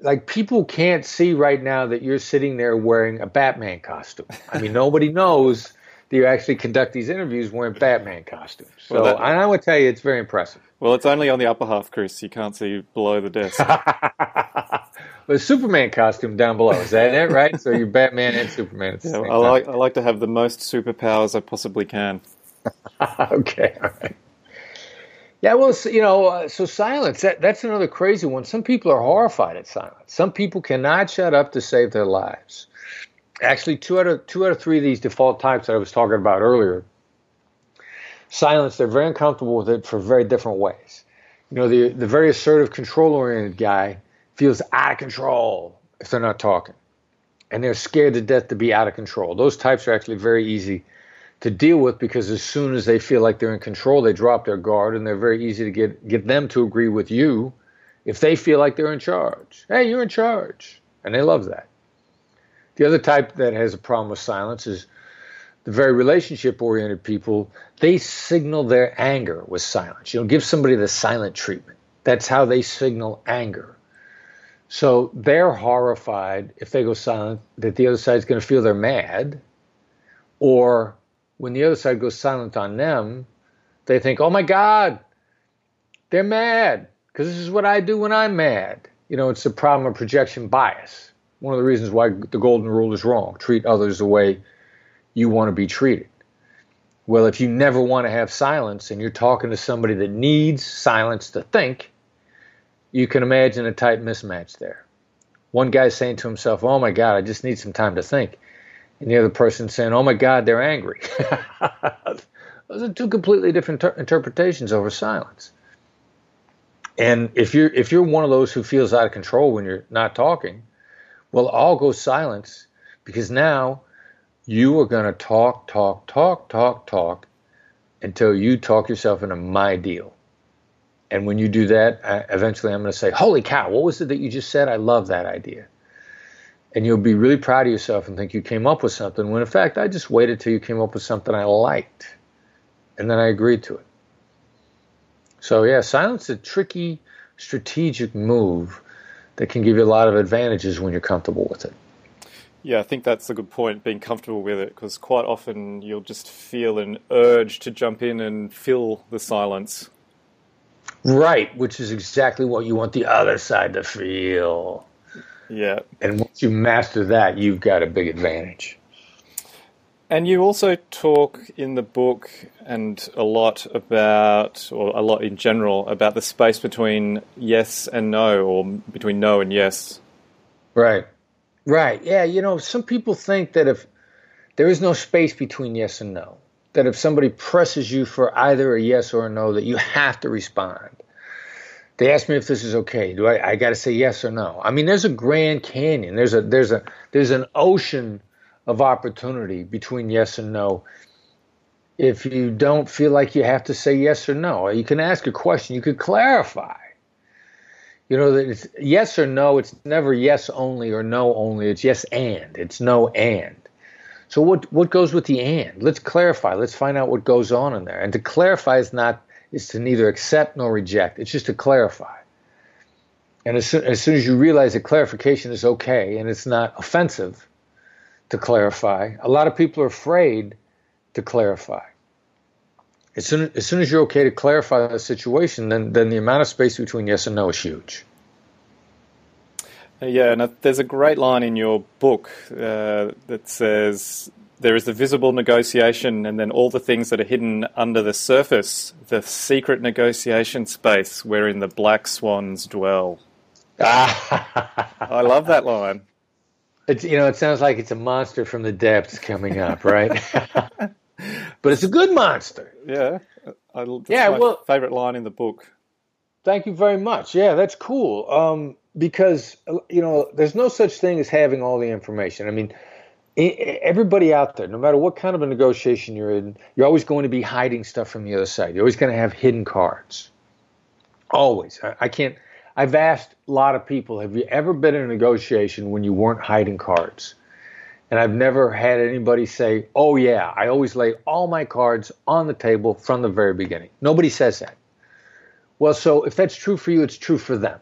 like people can't see right now that you're sitting there wearing a Batman costume. I mean, nobody knows that you actually conduct these interviews wearing Batman costumes. So, Well, that- and I would tell you, it's very impressive. Well, it's only on the upper half, Chris. You can't see below the desk. But Superman costume down below is that it, right? So you're Batman and Superman. The Yeah, I time. like I like to have the most superpowers I possibly can. okay, all right. Yeah, well, you know, uh, so silence, that, that's another crazy one. Some people are horrified at silence. Some people cannot shut up to save their lives. Actually, two out of two out of three of these default types that I was talking about earlier, silence, they're very uncomfortable with it for very different ways. You know, the the very assertive, control-oriented guy feels out of control if they're not talking. And they're scared to death to be out of control. Those types are actually very easy to deal with because as soon as they feel like they're in control, they drop their guard and they're very easy to get get them to agree with you if they feel like they're in charge. Hey, you're in charge. And they love that. The other type that has a problem with silence is the very relationship oriented people, they signal their anger with silence. You know, give somebody the silent treatment. That's how they signal anger. So they're horrified if they go silent that the other side's going to feel they're mad, or when the other side goes silent on them, they think, "Oh my God, they're mad because this is what I do when I'm mad." You know, it's the problem of projection bias. One of the reasons why the golden rule is wrong: treat others the way you want to be treated. Well, if you never want to have silence and you're talking to somebody that needs silence to think, you can imagine a type mismatch there. One guy's saying to himself, Oh my God, I just need some time to think. And the other person saying, Oh my God, they're angry. Those are two completely different ter- interpretations over silence. And if you're if you're one of those who feels out of control when you're not talking, well, all go silence because now you are going to talk, talk, talk, talk, talk until you talk yourself into my deal. And when you do that, I, eventually I'm going to say, Holy cow, what was it that you just said? I love that idea. And you'll be really proud of yourself and think you came up with something when in fact I just waited till you came up with something I liked. And then I agreed to it. So, yeah, silence is a tricky, strategic move that can give you a lot of advantages when you're comfortable with it. Yeah, I think that's a good point, being comfortable with it, because quite often you'll just feel an urge to jump in and fill the silence. Right, which is exactly what you want the other side to feel. Yeah. And once you master that, you've got a big advantage. And you also talk in the book and a lot about, or a lot in general, about the space between yes and no, or between no and yes. Right. Right. Yeah. You know, some people think that if there is no space between yes and no, that if somebody presses you for either a yes or a no, that you have to respond. They ask me if this is okay. Do I, I got to say yes or no? I mean, there's a Grand Canyon. There's a there's a there's an ocean of opportunity between yes and no. If you don't feel like you have to say yes or no, you can ask a question. You could clarify. You know that it's yes or no. It's never yes only or no only. It's yes and. It's no and. So what what goes with the and? Let's clarify. Let's find out what goes on in there. And to clarify is not is to neither accept nor reject. It's just to clarify. And as soon, as soon as you realize that clarification is okay and it's not offensive to clarify, a lot of people are afraid to clarify. As soon, as soon as you're okay to clarify the situation, then, then the amount of space between yes and no is huge. Yeah, and there's a great line in your book uh, that says there is the visible negotiation and then all the things that are hidden under the surface, the secret negotiation space wherein the black swans dwell. I love that line. It's, you know, it sounds like it's a monster from the depths coming up, right? but it's a good monster. Yeah, I, that's Yeah, my well- favorite line in the book. Thank you very much. Yeah, that's cool. Um, because you know, there's no such thing as having all the information. I mean, everybody out there, no matter what kind of a negotiation you're in, you're always going to be hiding stuff from the other side. You're always going to have hidden cards. Always. I, I can't. I've asked a lot of people, have you ever been in a negotiation when you weren't hiding cards? And I've never had anybody say, oh, yeah, I always lay all my cards on the table from the very beginning. Nobody says that. Well, so if that's true for you, it's true for them.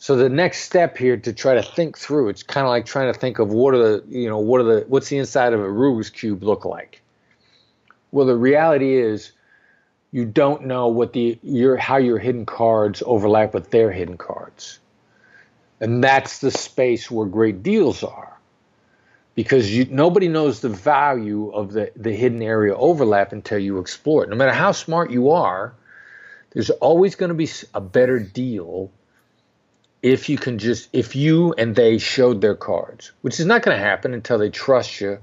So the next step here to try to think through, it's kind of like trying to think of what are the, you know, what are the, what's the inside of a Rubik's cube look like? Well, the reality is you don't know what the your how your hidden cards overlap with their hidden cards. And that's the space where great deals are. Because you, nobody knows the value of the, the hidden area overlap until you explore it. No matter how smart you are, there's always going to be a better deal if you can just if you and they showed their cards, which is not going to happen until they trust you,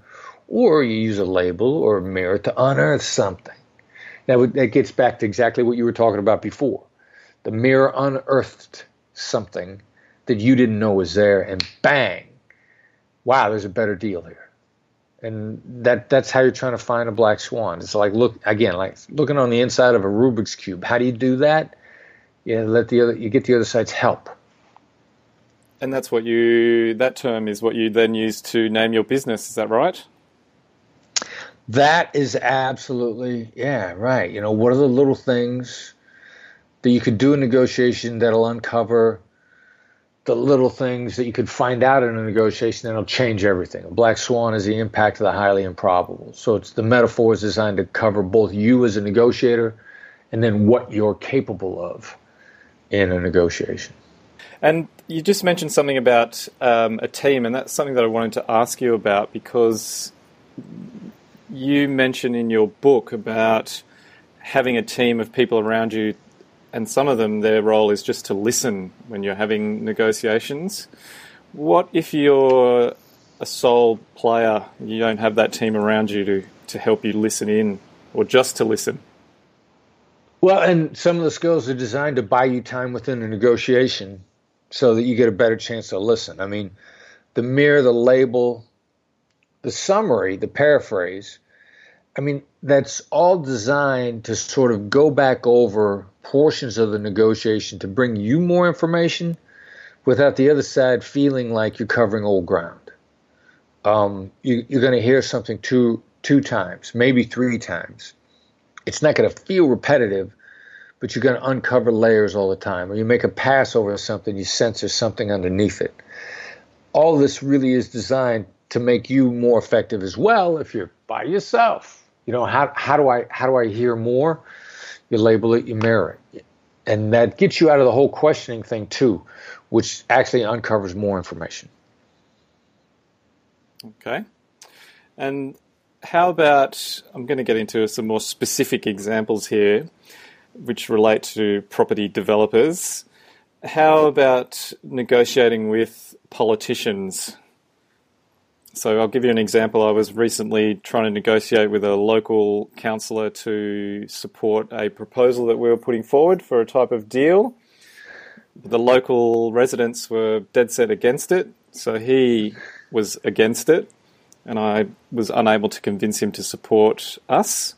or you use a label or a mirror to unearth something. Now that gets back to exactly what you were talking about before. The mirror unearthed something that you didn't know was there, and bang, wow, there's a better deal here. And that that's how you're trying to find a black swan. It's like look again, like looking on the inside of a Rubik's cube. How do you do that? You let the other you get the other side's help. And that's what you that term is what you then use to name your business, is that right? That is absolutely yeah, right. You know, what are the little things that you could do in negotiation that'll uncover the little things that you could find out in a negotiation that'll change everything. A black swan is the impact of the highly improbable. So it's the metaphor is designed to cover both you as a negotiator and then what you're capable of in a negotiation. And you just mentioned something about um, a team, and that's something that I wanted to ask you about because you mention in your book about having a team of people around you, and some of them, their role is just to listen when you're having negotiations. What if you're a sole player, you don't have that team around you to, to help you listen in or just to listen? Well, and some of the skills are designed to buy you time within a negotiation so that you get a better chance to listen. I mean, the mirror, the label, the summary, the paraphrase, I mean, that's all designed to sort of go back over portions of the negotiation to bring you more information without the other side feeling like you're covering old ground. Um, you, you're going to hear something two two times, maybe three times. It's not going to feel repetitive, but you're going to uncover layers all the time. Or you make a pass over something, you sense there's something underneath it. All this really is designed to make you more effective as well if you're by yourself. You know, how, how do I how do I hear more? You label it, you mirror it. And that gets you out of the whole questioning thing too, which actually uncovers more information. Okay. And how about I'm going to get into some more specific examples here which relate to property developers. How about negotiating with politicians? So I'll give you an example. I was recently trying to negotiate with a local councillor to support a proposal that we were putting forward for a type of deal. The local residents were dead set against it, so he was against it, and I was unable to convince him to support us.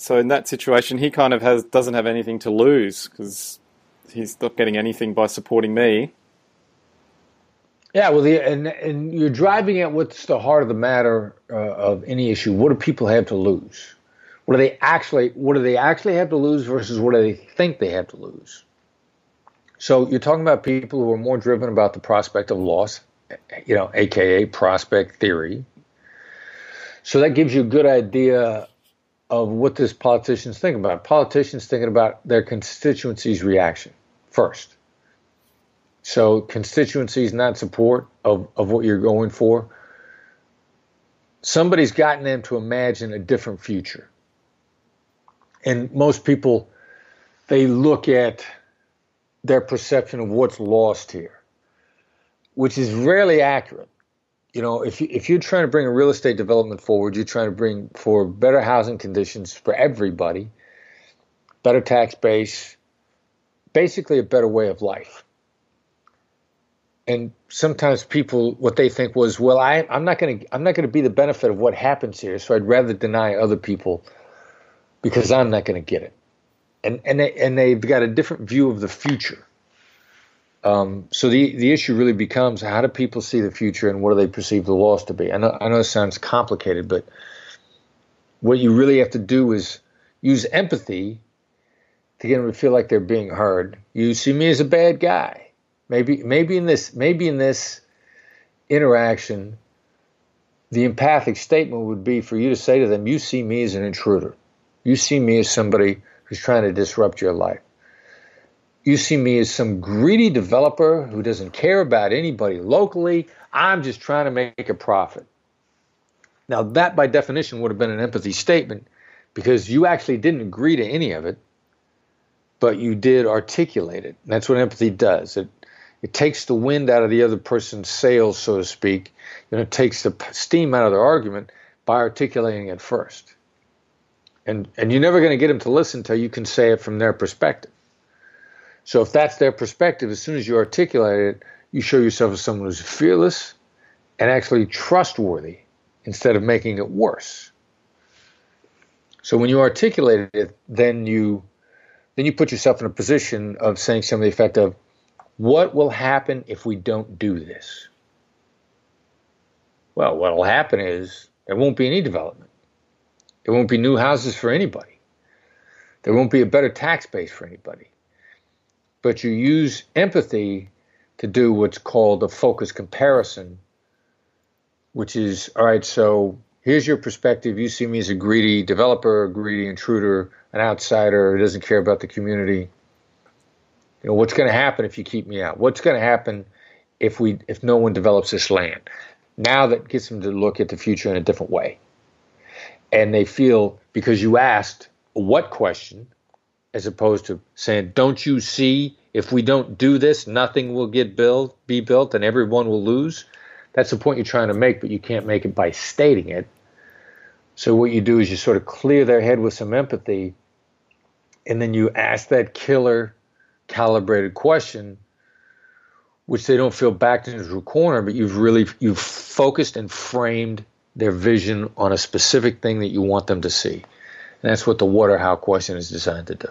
So in that situation, he kind of has doesn't have anything to lose because he's not getting anything by supporting me. Yeah, well, the, and and you're driving at what's the heart of the matter uh, of any issue. What do people have to lose? What do they actually What do they actually have to lose versus what do they think they have to lose? So you're talking about people who are more driven about the prospect of loss, you know, aka prospect theory. So that gives you a good idea of what does politicians think about. Politicians thinking about their constituency's reaction first. So constituencies not support of, of what you're going for. Somebody's gotten them to imagine a different future. And most people, they look at their perception of what's lost here, which is rarely accurate you know, if you, if you're trying to bring a real estate development forward, you're trying to bring for better housing conditions for everybody, better tax base, basically a better way of life. And sometimes people, what they think was, well, I, I'm not going to, I'm not going to be the benefit of what happens here, so I'd rather deny other people because I'm not going to get it. And and they, and they've got a different view of the future. Um, so the the issue really becomes how do people see the future and what do they perceive the loss to be? I know I know it sounds complicated, but what you really have to do is use empathy to get them to feel like they're being heard. You see me as a bad guy. Maybe maybe in this maybe in this interaction, the empathic statement would be for you to say to them, You see me as an intruder. You see me as somebody who's trying to disrupt your life. You see me as some greedy developer who doesn't care about anybody locally. I'm just trying to make a profit. Now, that by definition would have been an empathy statement because you actually didn't agree to any of it, but you did articulate it. And that's what empathy does. It it takes the wind out of the other person's sails, so to speak, and it takes the steam out of their argument by articulating it first. And and you're never going to get them to listen until you can say it from their perspective. So if that's their perspective, as soon as you articulate it, you show yourself as someone who's fearless and actually trustworthy instead of making it worse. So when you articulate it, then you then you put yourself in a position of saying something to the effect of, what will happen if we don't do this? Well, what will happen is there won't be any development. There won't be new houses for anybody. There won't be a better tax base for anybody. But you use empathy to do what's called a focus comparison, which is all right, so here's your perspective. You see me as a greedy developer, a greedy intruder, an outsider who doesn't care about the community. You know, what's going to happen if you keep me out? What's going to happen if we if no one develops this land? Now that gets them to look at the future in a different way. And they feel because you asked what question as opposed to saying, "Don't you see if we don't do this, nothing will get built, be built and everyone will lose?" That's the point you're trying to make, but you can't make it by stating it. So what you do is you sort of clear their head with some empathy and then you ask that killer calibrated question, which they don't feel backed into a corner, but you've really you've focused and framed their vision on a specific thing that you want them to see. And that's what the what or how question is designed to do.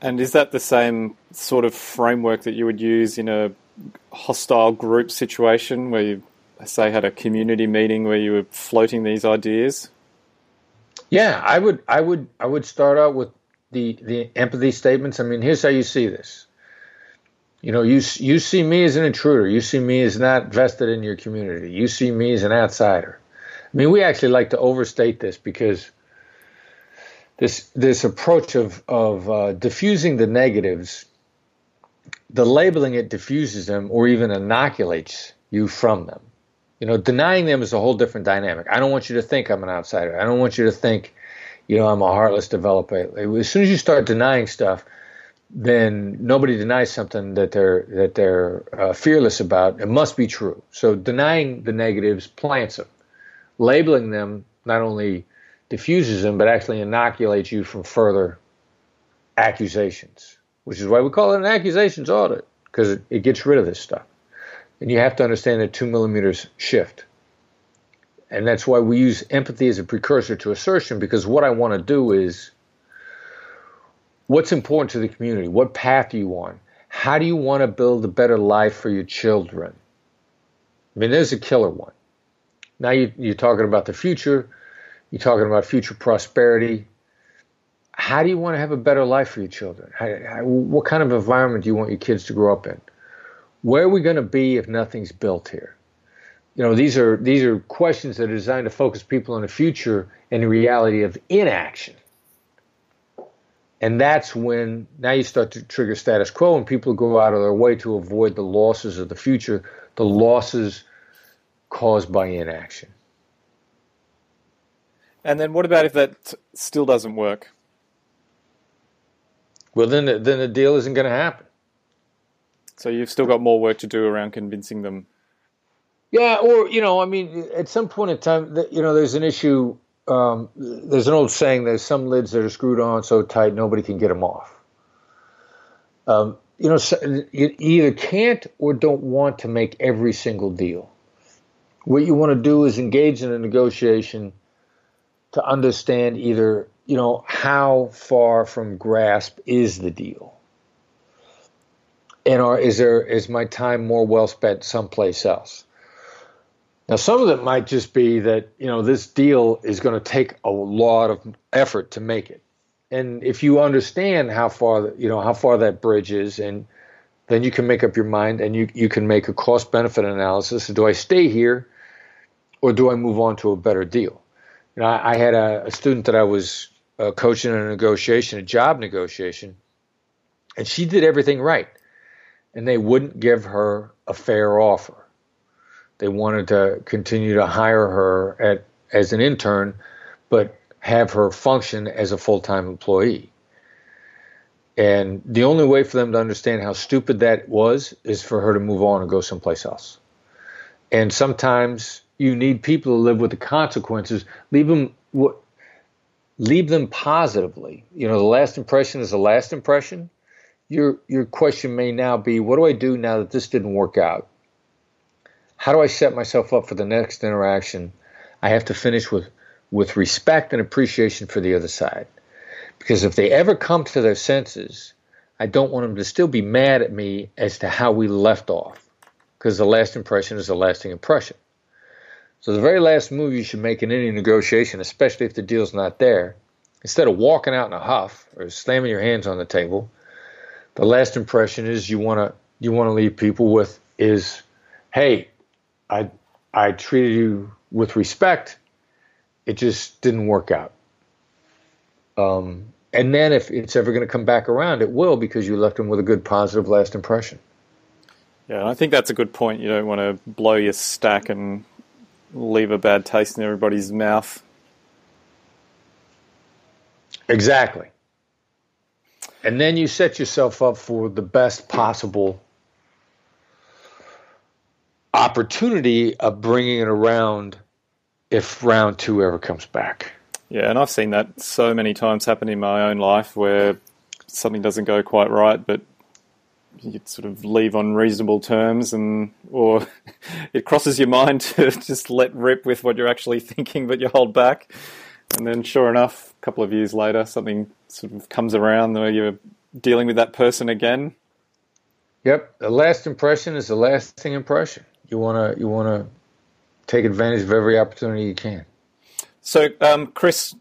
And is that the same sort of framework that you would use in a hostile group situation where you, say, had a community meeting where you were floating these ideas? Yeah, I would, I would, I would start out with the the empathy statements. I mean, here's how you see this. You know, you you see me as an intruder. You see me as not vested in your community. You see me as an outsider. I mean, we actually like to overstate this because this this approach of of uh, diffusing the negatives, the labeling it diffuses them or even inoculates you from them. You know, denying them is a whole different dynamic. I don't want you to think I'm an outsider. I don't want you to think you know, I'm a heartless developer. As soon as you start denying stuff, then nobody denies something that they're that they're uh, fearless about. It must be true. So denying the negatives plants them. Labeling them not only diffuses them, but actually inoculates you from further accusations. Which is why we call it an accusations audit because it, it gets rid of this stuff. And you have to understand that two millimeters shift. And that's why we use empathy as a precursor to assertion because what I want to do is what's important to the community? What path do you want? How do you want to build a better life for your children? I mean, there's a killer one. Now you, you're talking about the future, you're talking about future prosperity. How do you want to have a better life for your children? How, how, what kind of environment do you want your kids to grow up in? Where are we going to be if nothing's built here? you know these are these are questions that are designed to focus people on the future and the reality of inaction and that's when now you start to trigger status quo and people go out of their way to avoid the losses of the future the losses caused by inaction and then what about if that still doesn't work well then the, then the deal isn't going to happen so you've still got more work to do around convincing them yeah, or you know, I mean, at some point in time, you know, there's an issue. Um, there's an old saying: "There's some lids that are screwed on so tight nobody can get them off." Um, you know, you either can't or don't want to make every single deal. What you want to do is engage in a negotiation to understand either, you know, how far from grasp is the deal, and are is there is my time more well spent someplace else? Now, some of it might just be that you know this deal is going to take a lot of effort to make it, and if you understand how far you know how far that bridge is, and then you can make up your mind, and you you can make a cost benefit analysis. Do I stay here, or do I move on to a better deal? You know, I, I had a, a, student that I was uh, coaching in a negotiation, a job negotiation, and she did everything right, and they wouldn't give her a fair offer. They wanted to continue to hire her at as an intern, but have her function as a full time employee. And the only way for them to understand how stupid that was is for her to move on and go someplace else. And sometimes you need people to live with the consequences. Leave them leave them positively. You know, the last impression is the last impression. Your your question may now be, what do I do now that this didn't work out? How do I set myself up for the next interaction? I have to finish with with respect and appreciation for the other side. Because if they ever come to their senses, I don't want them to still be mad at me as to how we left off. Because the last impression is a lasting impression. So the very last move you should make in any negotiation, especially if the deal's not there, instead of walking out in a huff or slamming your hands on the table, the last impression is you want to you want to leave people with is, hey, I I treated you with respect. It just didn't work out. Um, and then if it's ever going to come back around, it will because you left them with a good, positive last impression. Yeah, I think that's a good point. You don't want to blow your stack and leave a bad taste in everybody's mouth. Exactly. And then you set yourself up for the best possible opportunity of bringing it around if round two ever comes back. Yeah, and I've seen that so many times happen in my own life where something doesn't go quite right, but you sort of leave on reasonable terms, and or it crosses your mind to just let rip with what you're actually thinking, but you hold back, and then sure enough, a couple of years later, something sort of comes around where you're dealing with that person again. Yep, the last impression is the lasting impression. You wanna you wanna take advantage of every opportunity you can. So, um, Chris,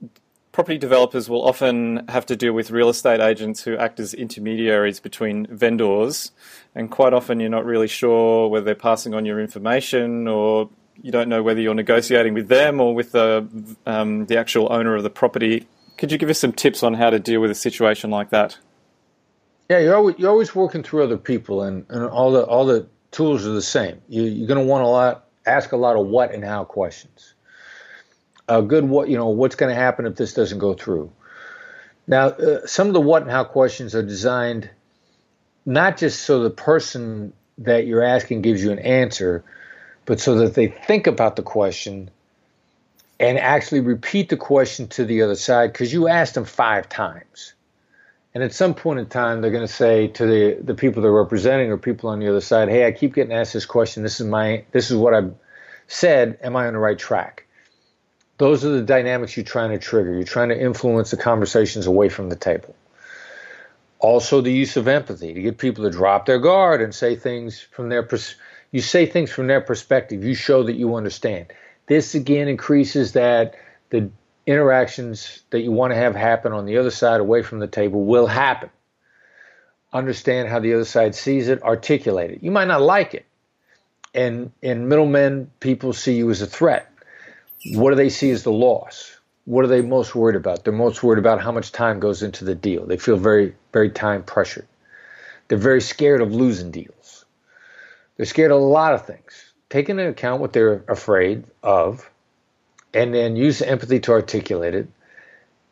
property developers will often have to deal with real estate agents who act as intermediaries between vendors, and quite often you're not really sure whether they're passing on your information or you don't know whether you're negotiating with them or with the um, the actual owner of the property. Could you give us some tips on how to deal with a situation like that? Yeah, you're always, you're always working through other people, and, and all the all the tools are the same. You, you're going to want lot, ask a lot of what and how questions a good what you know what's going to happen if this doesn't go through. Now, uh, some of the what and how questions are designed not just so the person that you're asking gives you an answer, but so that they think about the question and actually repeat the question to the other side because you asked them five times. And at some point in time, they're going to say to the, the people they're representing or people on the other side, "Hey, I keep getting asked this question. This is my this is what I've said. Am I on the right track?" Those are the dynamics you're trying to trigger. You're trying to influence the conversations away from the table. Also, the use of empathy to get people to drop their guard and say things from their pers- you say things from their perspective. You show that you understand. This again increases that the interactions that you want to have happen on the other side, away from the table, will happen. Understand how the other side sees it, articulate it. You might not like it, and and middlemen people see you as a threat what do they see as the loss? What are they most worried about? They're most worried about how much time goes into the deal. They feel very, very time pressured. They're very scared of losing deals. They're scared of a lot of things. Take into account what they're afraid of, and then use empathy to articulate it.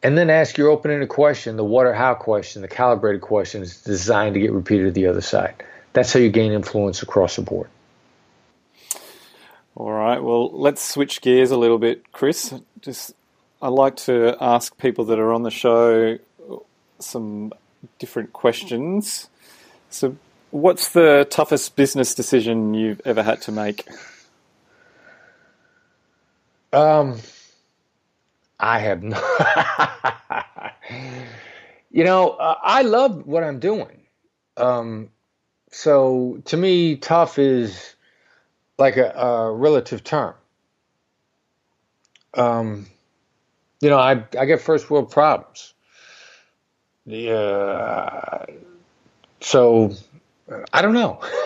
And then ask your open ended question, the what or how question, the calibrated question is designed to get repeated to the other side. That's how you gain influence across the board. All right. Well, let's switch gears a little bit, Chris. Just I like to ask people that are on the show some different questions. So, what's the toughest business decision you've ever had to make? Um, I have not. you know, uh, I love what I'm doing. Um, so to me, tough is like a, a relative term. Um, you know, I I get first world problems. The uh, so I don't know.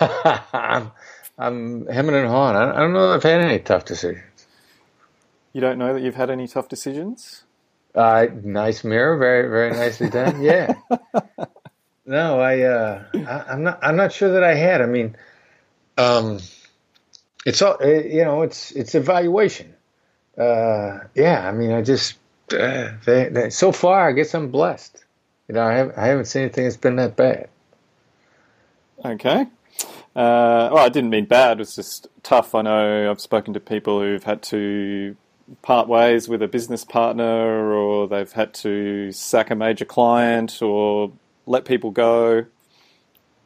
I'm I'm hemming and hawing. I, I don't know if I've had any tough decisions. You don't know that you've had any tough decisions? Uh, nice mirror, very very nicely done. Yeah. no, I, uh, I am not I'm not sure that I had. I mean, um, it's all uh, you know. It's it's evaluation. Uh, yeah. I mean, I just uh, they, they, so far I guess I'm blessed. You know, I haven't I haven't seen anything that's been that bad. Okay. Uh, well, I didn't mean bad. It was just tough. I know I've spoken to people who've had to part ways with a business partner, or they've had to sack a major client, or let people go.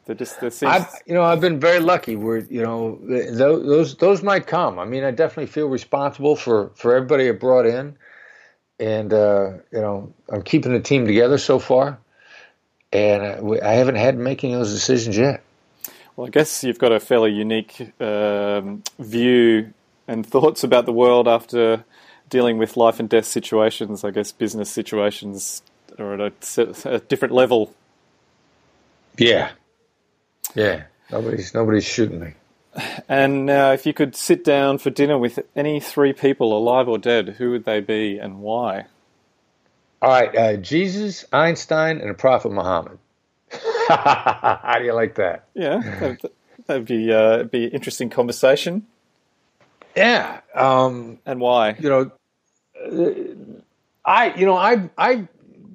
They're just seems... You know, I've been very lucky. Where you know those those might come. I mean, I definitely feel responsible for for everybody I brought in, and uh, you know, I'm keeping the team together so far, and I haven't had making those decisions yet. Well, I guess you've got a fairly unique um, view and thoughts about the world after dealing with life and death situations. I guess business situations are at a, a different level. Yeah, yeah. Nobody's nobody's shooting me. And now, if you could sit down for dinner with any three people, alive or dead, who would they be and why? All right, uh, Jesus, Einstein, and the Prophet Muhammad. How do you like that? Yeah, that'd, that'd be uh, be interesting conversation. Yeah, um, and why? You know, uh, I you know I I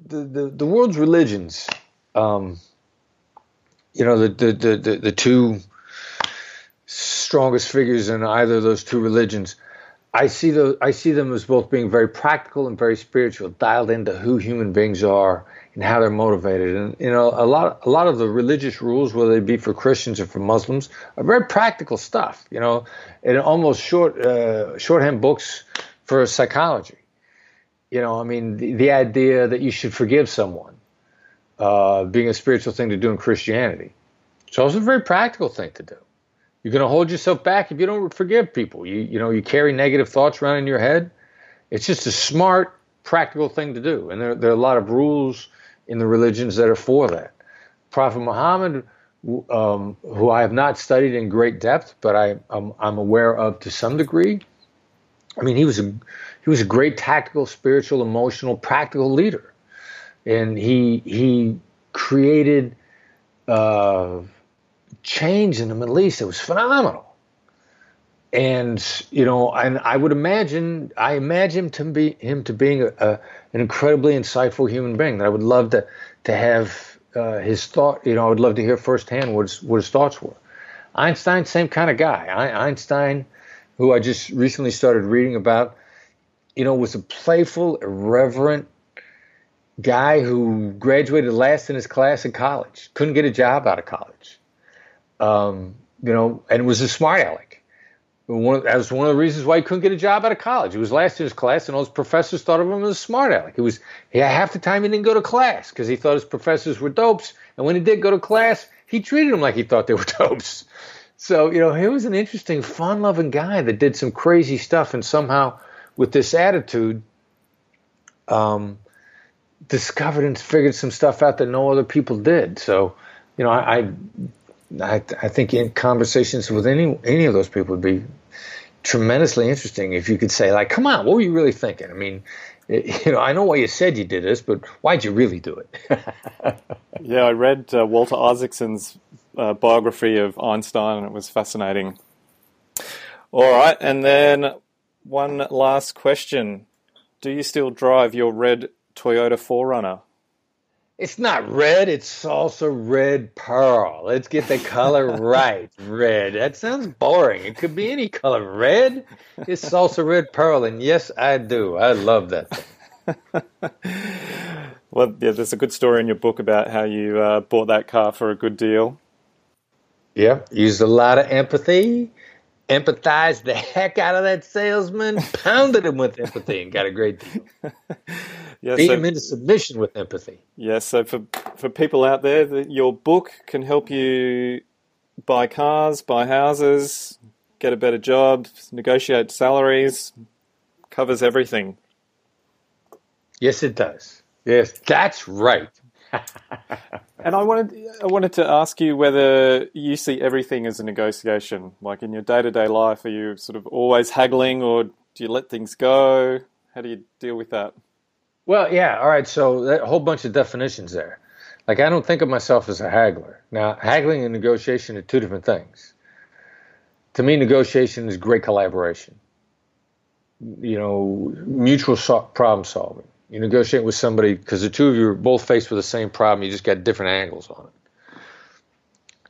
the the, the world's religions. Um, you know the the, the the the two strongest figures in either of those two religions. I see the I see them as both being very practical and very spiritual, dialed into who human beings are and how they're motivated. And you know, a lot a lot of the religious rules, whether they be for Christians or for Muslims, are very practical stuff. You know, and almost short uh, shorthand books for psychology. You know, I mean, the, the idea that you should forgive someone, uh, being a spiritual thing to do in Christianity, it's also a very practical thing to do. You're going to hold yourself back if you don't forgive people. You you know, you carry negative thoughts around in your head. It's just a smart, practical thing to do, and there there are a lot of rules in the religions that are for that. Prophet Muhammad, um, who I have not studied in great depth, but I, I'm, I'm aware of to some degree. I mean, he was a he was a great tactical, spiritual, emotional, practical leader, and he he created uh, change in the Middle East. It was phenomenal. And you know, and I would imagine, I imagine to be him to being a, a an incredibly insightful human being that I would love to to have uh, his thought. You know, I would love to hear firsthand what his, what his thoughts were. Einstein, same kind of guy. I, Einstein, who I just recently started reading about, you know, was a playful, irreverent guy who graduated last in his class in college, couldn't get a job out of college, um, you know, and was a smart aleck one, that was one of the reasons why he couldn't get a job out of college. He was last in his class, and all his professors thought of him as a smart aleck. He was yeah, half the time he didn't go to class because he thought his professors were dopes, and when he did go to class, he treated them like he thought they were dopes. So you know, he was an interesting, fun-loving guy that did some crazy stuff, and somehow, with this attitude, um, discovered and figured some stuff out that no other people did. So, you know, I, I I, think in conversations with any any of those people would be tremendously interesting if you could say like, "Come on, what were you really thinking?" I mean, you know, I know why you said you did this, but why'd you really do it? yeah, I read uh, Walter Isaacson's uh, biography of Einstein, and it was fascinating. All right, and then one last question: Do you still drive your red Toyota 4Runner? It's not red, it's salsa red pearl. Let's get the color right. Red. That sounds boring. It could be any color. Red It's salsa red pearl, and yes, I do. I love that. well, yeah, there's a good story in your book about how you uh, bought that car for a good deal. Yeah, used a lot of empathy empathized the heck out of that salesman, pounded him with empathy, and got a great deal. yeah, Beat so, him into submission with empathy. Yes, yeah, so for for people out there, the, your book can help you buy cars, buy houses, get a better job, negotiate salaries, covers everything. Yes, it does. Yes, that's right. and I wanted I wanted to ask you whether you see everything as a negotiation. Like in your day to day life, are you sort of always haggling, or Do you let things go? How do you deal with that? Well, yeah, all right. So a whole bunch of definitions there. Like I don't think of myself as a haggler. Now, haggling and negotiation are two different things. To me, negotiation is great collaboration. You know, mutual so- problem solving. You negotiate with somebody because the two of you are both faced with the same problem. You just got different angles on it.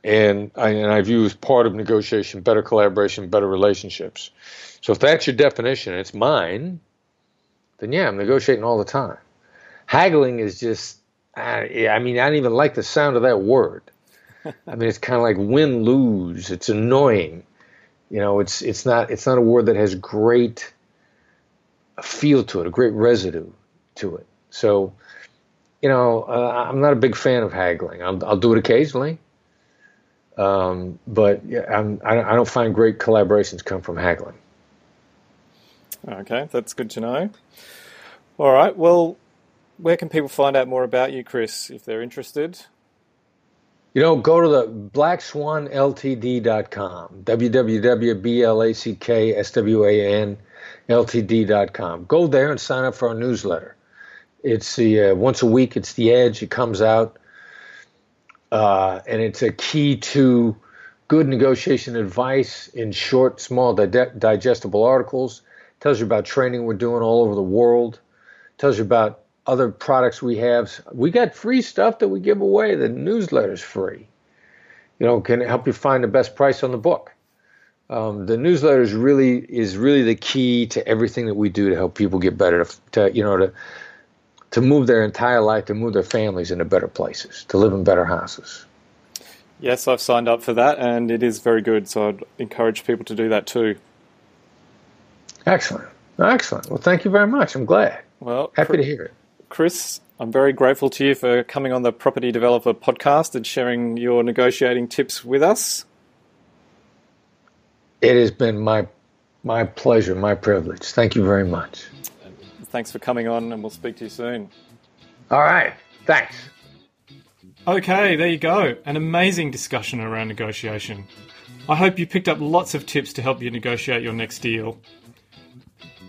And I, and I view as part of negotiation better collaboration, better relationships. So if that's your definition, it's mine. Then yeah, I'm negotiating all the time. Haggling is just I, I mean, I don't even like the sound of that word. I mean, it's kind of like win lose. It's annoying. You know, it's it's not it's not a word that has great feel to it, a great residue to it. So, you know, uh, I'm not a big fan of haggling. I'll, I'll do it occasionally, um, but yeah, I'm, I, I don't find great collaborations come from haggling. Okay, that's good to know. All right, well, where can people find out more about you, Chris, if they're interested? You know, go to the blackswanltd.com, www.blackswanltd.com. Go there and sign up for our newsletter. It's the uh, once a week. It's the Edge. It comes out, uh, and it's a key to good negotiation advice in short, small, di- digestible articles. Tells you about training we're doing all over the world. Tells you about other products we have. We got free stuff that we give away. The newsletter's free. You know, can help you find the best price on the book. Um, the newsletter is really is really the key to everything that we do to help people get better. To, to you know to to move their entire life, to move their families into better places, to live in better houses. Yes, I've signed up for that, and it is very good. So I'd encourage people to do that too. Excellent, excellent. Well, thank you very much. I'm glad. Well, happy to hear it. Chris, I'm very grateful to you for coming on the Property Developer podcast and sharing your negotiating tips with us. It has been my my pleasure, my privilege. Thank you very much. Thanks for coming on, and we'll speak to you soon. All right. Thanks. Okay, there you go. An amazing discussion around negotiation. I hope you picked up lots of tips to help you negotiate your next deal.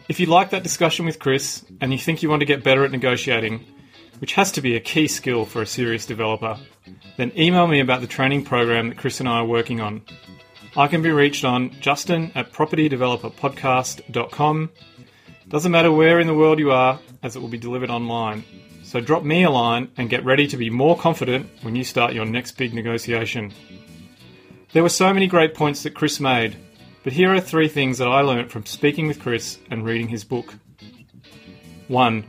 If you like that discussion with Chris and you think you want to get better at negotiating, which has to be a key skill for a serious developer, then email me about the training program that Chris and I are working on. I can be reached on justin at propertydeveloperpodcast.com. Doesn't matter where in the world you are, as it will be delivered online. So drop me a line and get ready to be more confident when you start your next big negotiation. There were so many great points that Chris made, but here are three things that I learnt from speaking with Chris and reading his book. 1.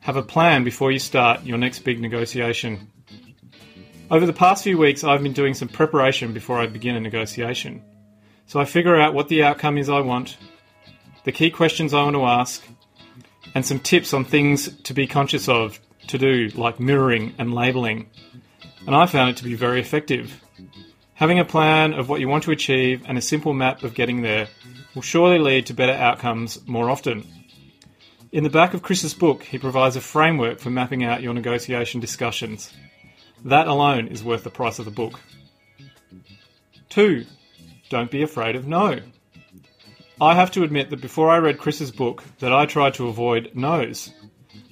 Have a plan before you start your next big negotiation. Over the past few weeks, I've been doing some preparation before I begin a negotiation. So I figure out what the outcome is I want, the key questions I want to ask, and some tips on things to be conscious of to do, like mirroring and labeling. And I found it to be very effective. Having a plan of what you want to achieve and a simple map of getting there will surely lead to better outcomes more often. In the back of Chris's book, he provides a framework for mapping out your negotiation discussions. That alone is worth the price of the book. 2. Don't be afraid of no. I have to admit that before I read Chris's book that I tried to avoid no's.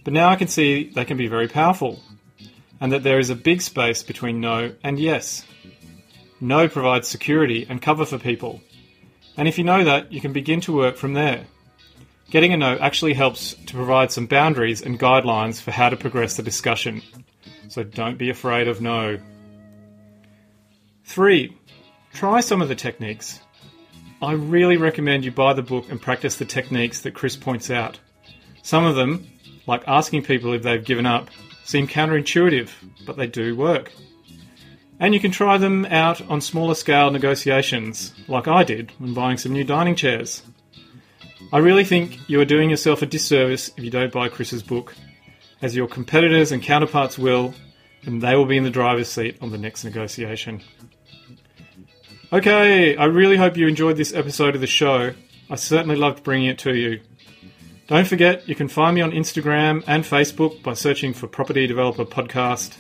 But now I can see they can be very powerful and that there is a big space between no and yes. No provides security and cover for people. And if you know that, you can begin to work from there. Getting a no actually helps to provide some boundaries and guidelines for how to progress the discussion. So don't be afraid of no. 3. Try some of the techniques. I really recommend you buy the book and practice the techniques that Chris points out. Some of them, like asking people if they've given up, seem counterintuitive, but they do work. And you can try them out on smaller scale negotiations, like I did when buying some new dining chairs. I really think you are doing yourself a disservice if you don't buy Chris's book, as your competitors and counterparts will, and they will be in the driver's seat on the next negotiation. Okay, I really hope you enjoyed this episode of the show. I certainly loved bringing it to you. Don't forget, you can find me on Instagram and Facebook by searching for Property Developer Podcast.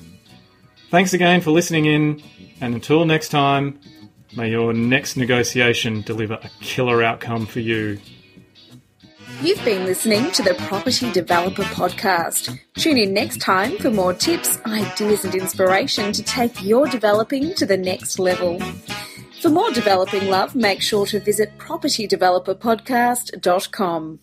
Thanks again for listening in, and until next time, may your next negotiation deliver a killer outcome for you. You've been listening to the Property Developer Podcast. Tune in next time for more tips, ideas, and inspiration to take your developing to the next level. For more developing love, make sure to visit propertydeveloperpodcast.com.